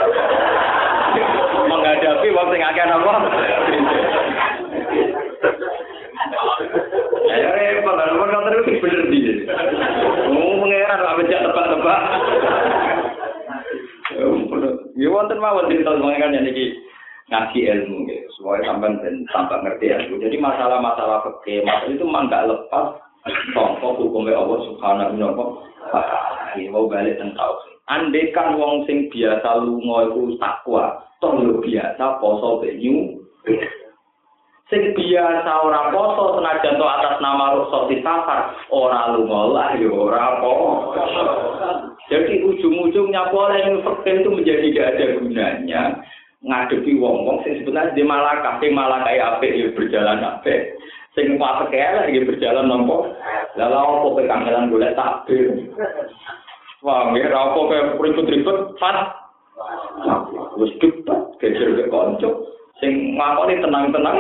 menghadapi yang akan apa? Ya bener di. Mau mengeran apa. Ya wonten mawon cerita mengenai ini ngaji ilmu gitu. Supaya sampai dan tambah ngerti ilmu. Jadi masalah-masalah fikih, masalah itu memang nggak lepas contoh hukumnya Allah Subhanahu wa taala. Mau balik tentang Andekan wong sing biasa lunga iku takwa, toh biasa poso benyu. sing biasa ora poso senajan to atas nama rukhsah di safar ora lunga ya ora apa jadi ujung-ujungnya boleh yang itu menjadi tidak ada gunanya ngadepi wong-wong sing sebenarnya di malakah sing malakah apik ya berjalan apik sing apa kaya lagi berjalan nompo lalu apa kekangelan boleh takbir wah ya apa kayak ribut-ribut fat wis cepat geger ke konco sing ngakoni tenang-tenang.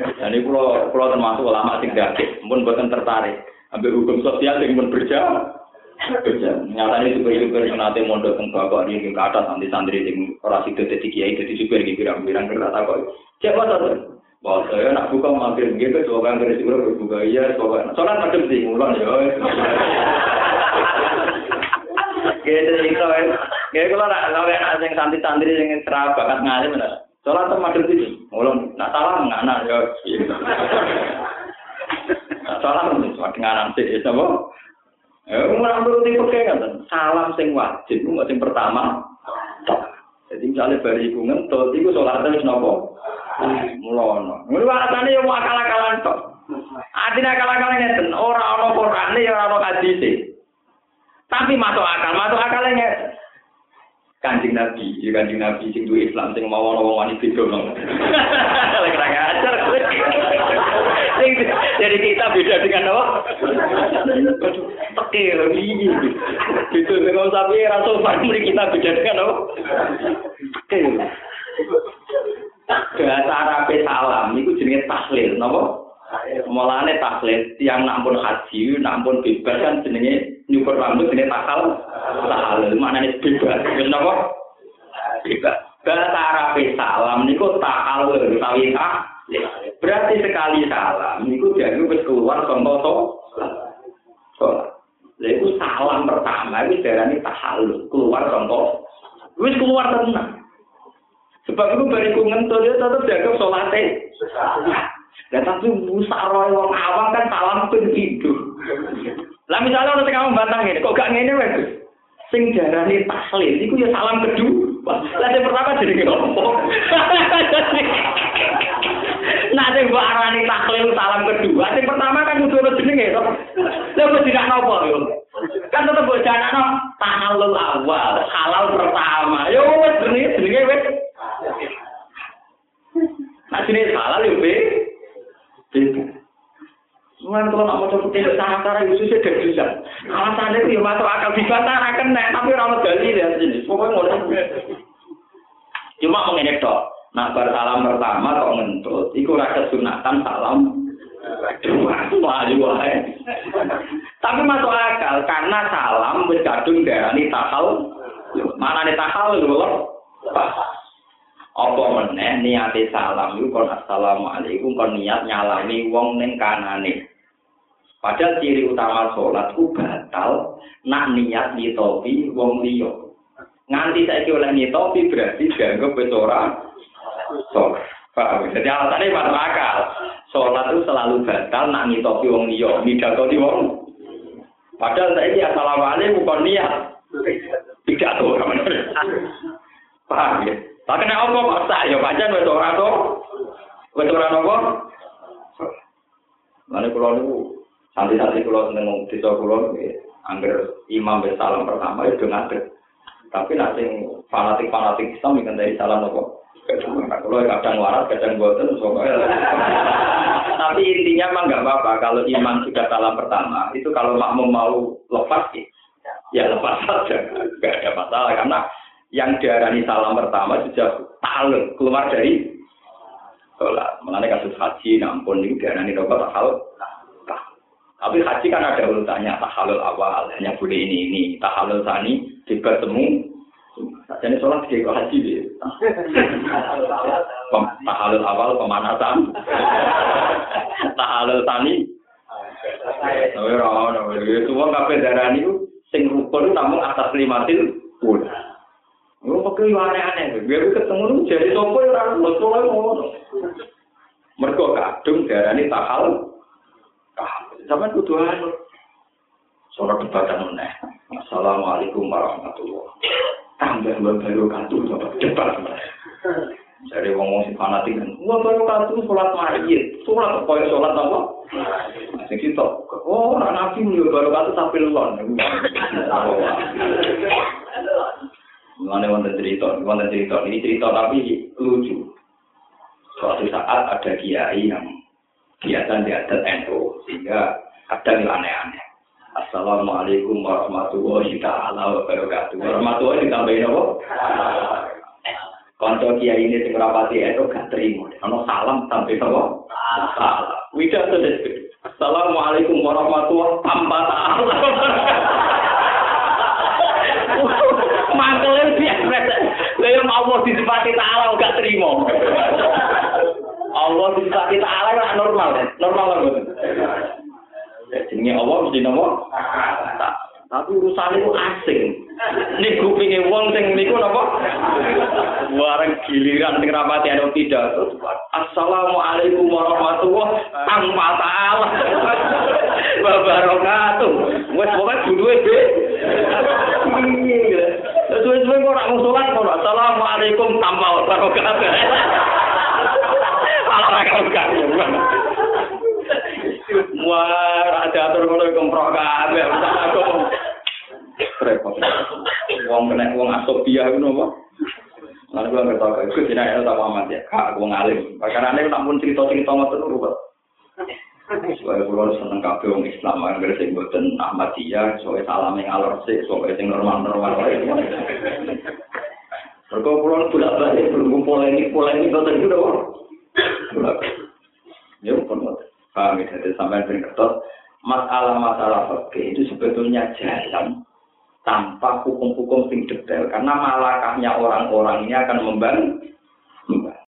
Ini kalau kalau termasuk ulama gak, pun bukan tertarik. Ambil hukum sosial yang pun berjalan. Nyatanya super-super yang nanti mondok teng bapak ini ke atas nanti santri sing ora sido dadi kiai dadi super iki pirang-pirang kereta kok. Siapa tuh? Wah, saya nak buka mampir gitu, coba kan dari sini berbuka iya, coba. Soalnya macam sih, mulan ya. Gitu itu, ya kalau nak kalau yang sing santri-santri yang cerah bakat ngalim mana? Soalnya tuh macam sini, mulan. Nak salah nggak nak ya. Salah dengan nanti, sama. Ya, mulai nuruti pakai kan, salam sing wajib, nggak sing pertama. Jadi misalnya bari ibu ngentut, itu sholatnya wis nopo? Mulono. Ngono alasannya yang akal-akalan tok. Artinya akal-akalan ngeten, ora ana Qur'ane ya ora ana hadise. Tapi masuk akal, masuk akalnya ngeten. Kanjeng Nabi, ya kanjeng Nabi sing duwe Islam sing mau ana wong wani beda mong. Lek ra ngajar. Jadi kita beda dengan apa? Tekir, iki. Itu dengan sapi ra sopan kita beda dengan apa? Tekir. Bahasa Arab salam itu jenenge tahlil, napa? Mulane tahlil tiang nampun haji, nampun bebas kan jenenge nyukur rambut jenenge takal. Tahlil maknane bebas. Napa? Bebas. Bahasa Arab salam niku takal utawi ah. Berarti sekali salam niku jadi wis keluar contoh to. Lha iku salam pertama iki darani tahallul, keluar contoh. Wis keluar tenang. Sebab itu bariku ngentut dia tetap jaga sholatnya. Dan tapi musyawarah wong awam kan salam pun hidup. Lah misalnya orang kamu bantang ini, kok gak ngene wes? Sing jarane tahlil iku ya salam kedua. Lah yang pertama jadi ngopo? Nah, sing mbok arani tahlil salam kedua, sing pertama kan kudu ono jenenge to. Lah kok tidak nopo yo? Kan tetep mbok janakno awal, halal pertama. Yo wis jenenge jenenge wis Nah, sini salah ya, Be. Mungkin kalau nak mau coba tidak cara sih tidak bisa. Alasannya ya masuk akal dibatarakan, nek tapi rawat gali di sini. Pokoknya mau Cuma mengenai dok. Nah, bersalam pertama kok ngentut, itu rasa sunatan salam Tapi masuk akal karena salam berkadung darani tahal. Mana nih tahal loh? Apa meneh niate salam iku kon assalamualaikum kon niat nyalami wong ning kanane. Padahal ciri utama sholat ku batal nak niat nyitopi wong liya. Nganti saiki oleh nyitopi berarti dianggap wis ora sholat. Paham? Jadi alasannya masuk akal. Sholat itu selalu batal nak nyitopi wong liya, midakoni wong. Padahal saiki assalamualaikum kon niat. Tidak tahu. Paham ya? Tapi nek apa kok tak ya pancen wis ora to. Wis ora napa? Mane kula niku santai-santai kula seneng desa kula angger imam wis salam pertama itu ngadeg. Tapi nek sing fanatik-fanatik Islam iki dari salam apa? Kalau kadang waras, kadang boten, Tapi intinya mah nggak apa-apa. Kalau imam sudah salam pertama, itu kalau makmum mau lepas, ya lepas saja, nggak ada masalah. Karena yang diarani salam pertama sudah taluk keluar dari sholat. Mengenai kasus haji, nampun ini diarani rokok tak halal. Tapi haji kan ada urutannya, tak halal awal, hanya boleh ini ini, tak halal sani, bertemu, jadi sholat kayak kok haji dia. Tahalul awal pemanasan. Tahalul tani. Tapi orang itu uang kafe darah ini sing rukun namun atas lima til pun. Lu pakai aneh-aneh, gue ketemu jadi sopo ya orang lo mau. Mereka kadung darah ini tahal. Sama kuduan. Sholat debatan meneh. Assalamualaikum warahmatullahi tambah baru kantu cepat dari wong wong si fanatik kan wah baru kantu sholat mayit sholat koyo sholat apa sing kita oh anak nabi nih baru kantu sampai lon Mengenai wonten cerita, wonten cerita ini cerita tapi lucu. Suatu saat ada kiai yang biasa di adat NU sehingga ada yang aneh-aneh. Assalamualaikum warahmatullahi taala wabarakatuh. Warahmatullahi ditambahin apa? Kanca kiai ini sing rapati itu gak terima. Ono salam sampai apa? Salam. Wida. Assalamualaikum warahmatullahi tanpa taala. Mangkelnya biasa. Lalu Allah disifati ta'ala gak terima. Allah disifati ta'ala kan? Normal. Normal kan? jenenge Allah mesti nopo? Tapi urusan itu asing. Ini kupingnya wong sing niku nopo? Bareng giliran sing rapati ada tidak. Assalamualaikum warahmatullahi tanpa ta'ala. Wabarakatuh. Wes pokoknya dulu be. Suwe-suwe kok ora musolat assalamualaikum tanpa wabarakatuh. Kalau ora karo Wah, ada atur ngono kemprok kabeh. Repot. Wong kena wong asopia ngono apa? Gue nggak gue tidak ada tahu ya, kak gue ngalim. Karena ini tak pun cerita-cerita ngotot dulu, pak. Soalnya gue seneng kafe orang Islam, kan gue sing Ahmadiyah, soalnya salam yang alor sih, soalnya sing normal-normal. Mereka pulang bolak balik, belum polemik polemik, kau tadi udah. Ya, pun Paham ya, sering ketok. Masalah-masalah fakih itu sebetulnya jalan tanpa hukum-hukum sing detail. Karena malakahnya orang-orang ini akan membantu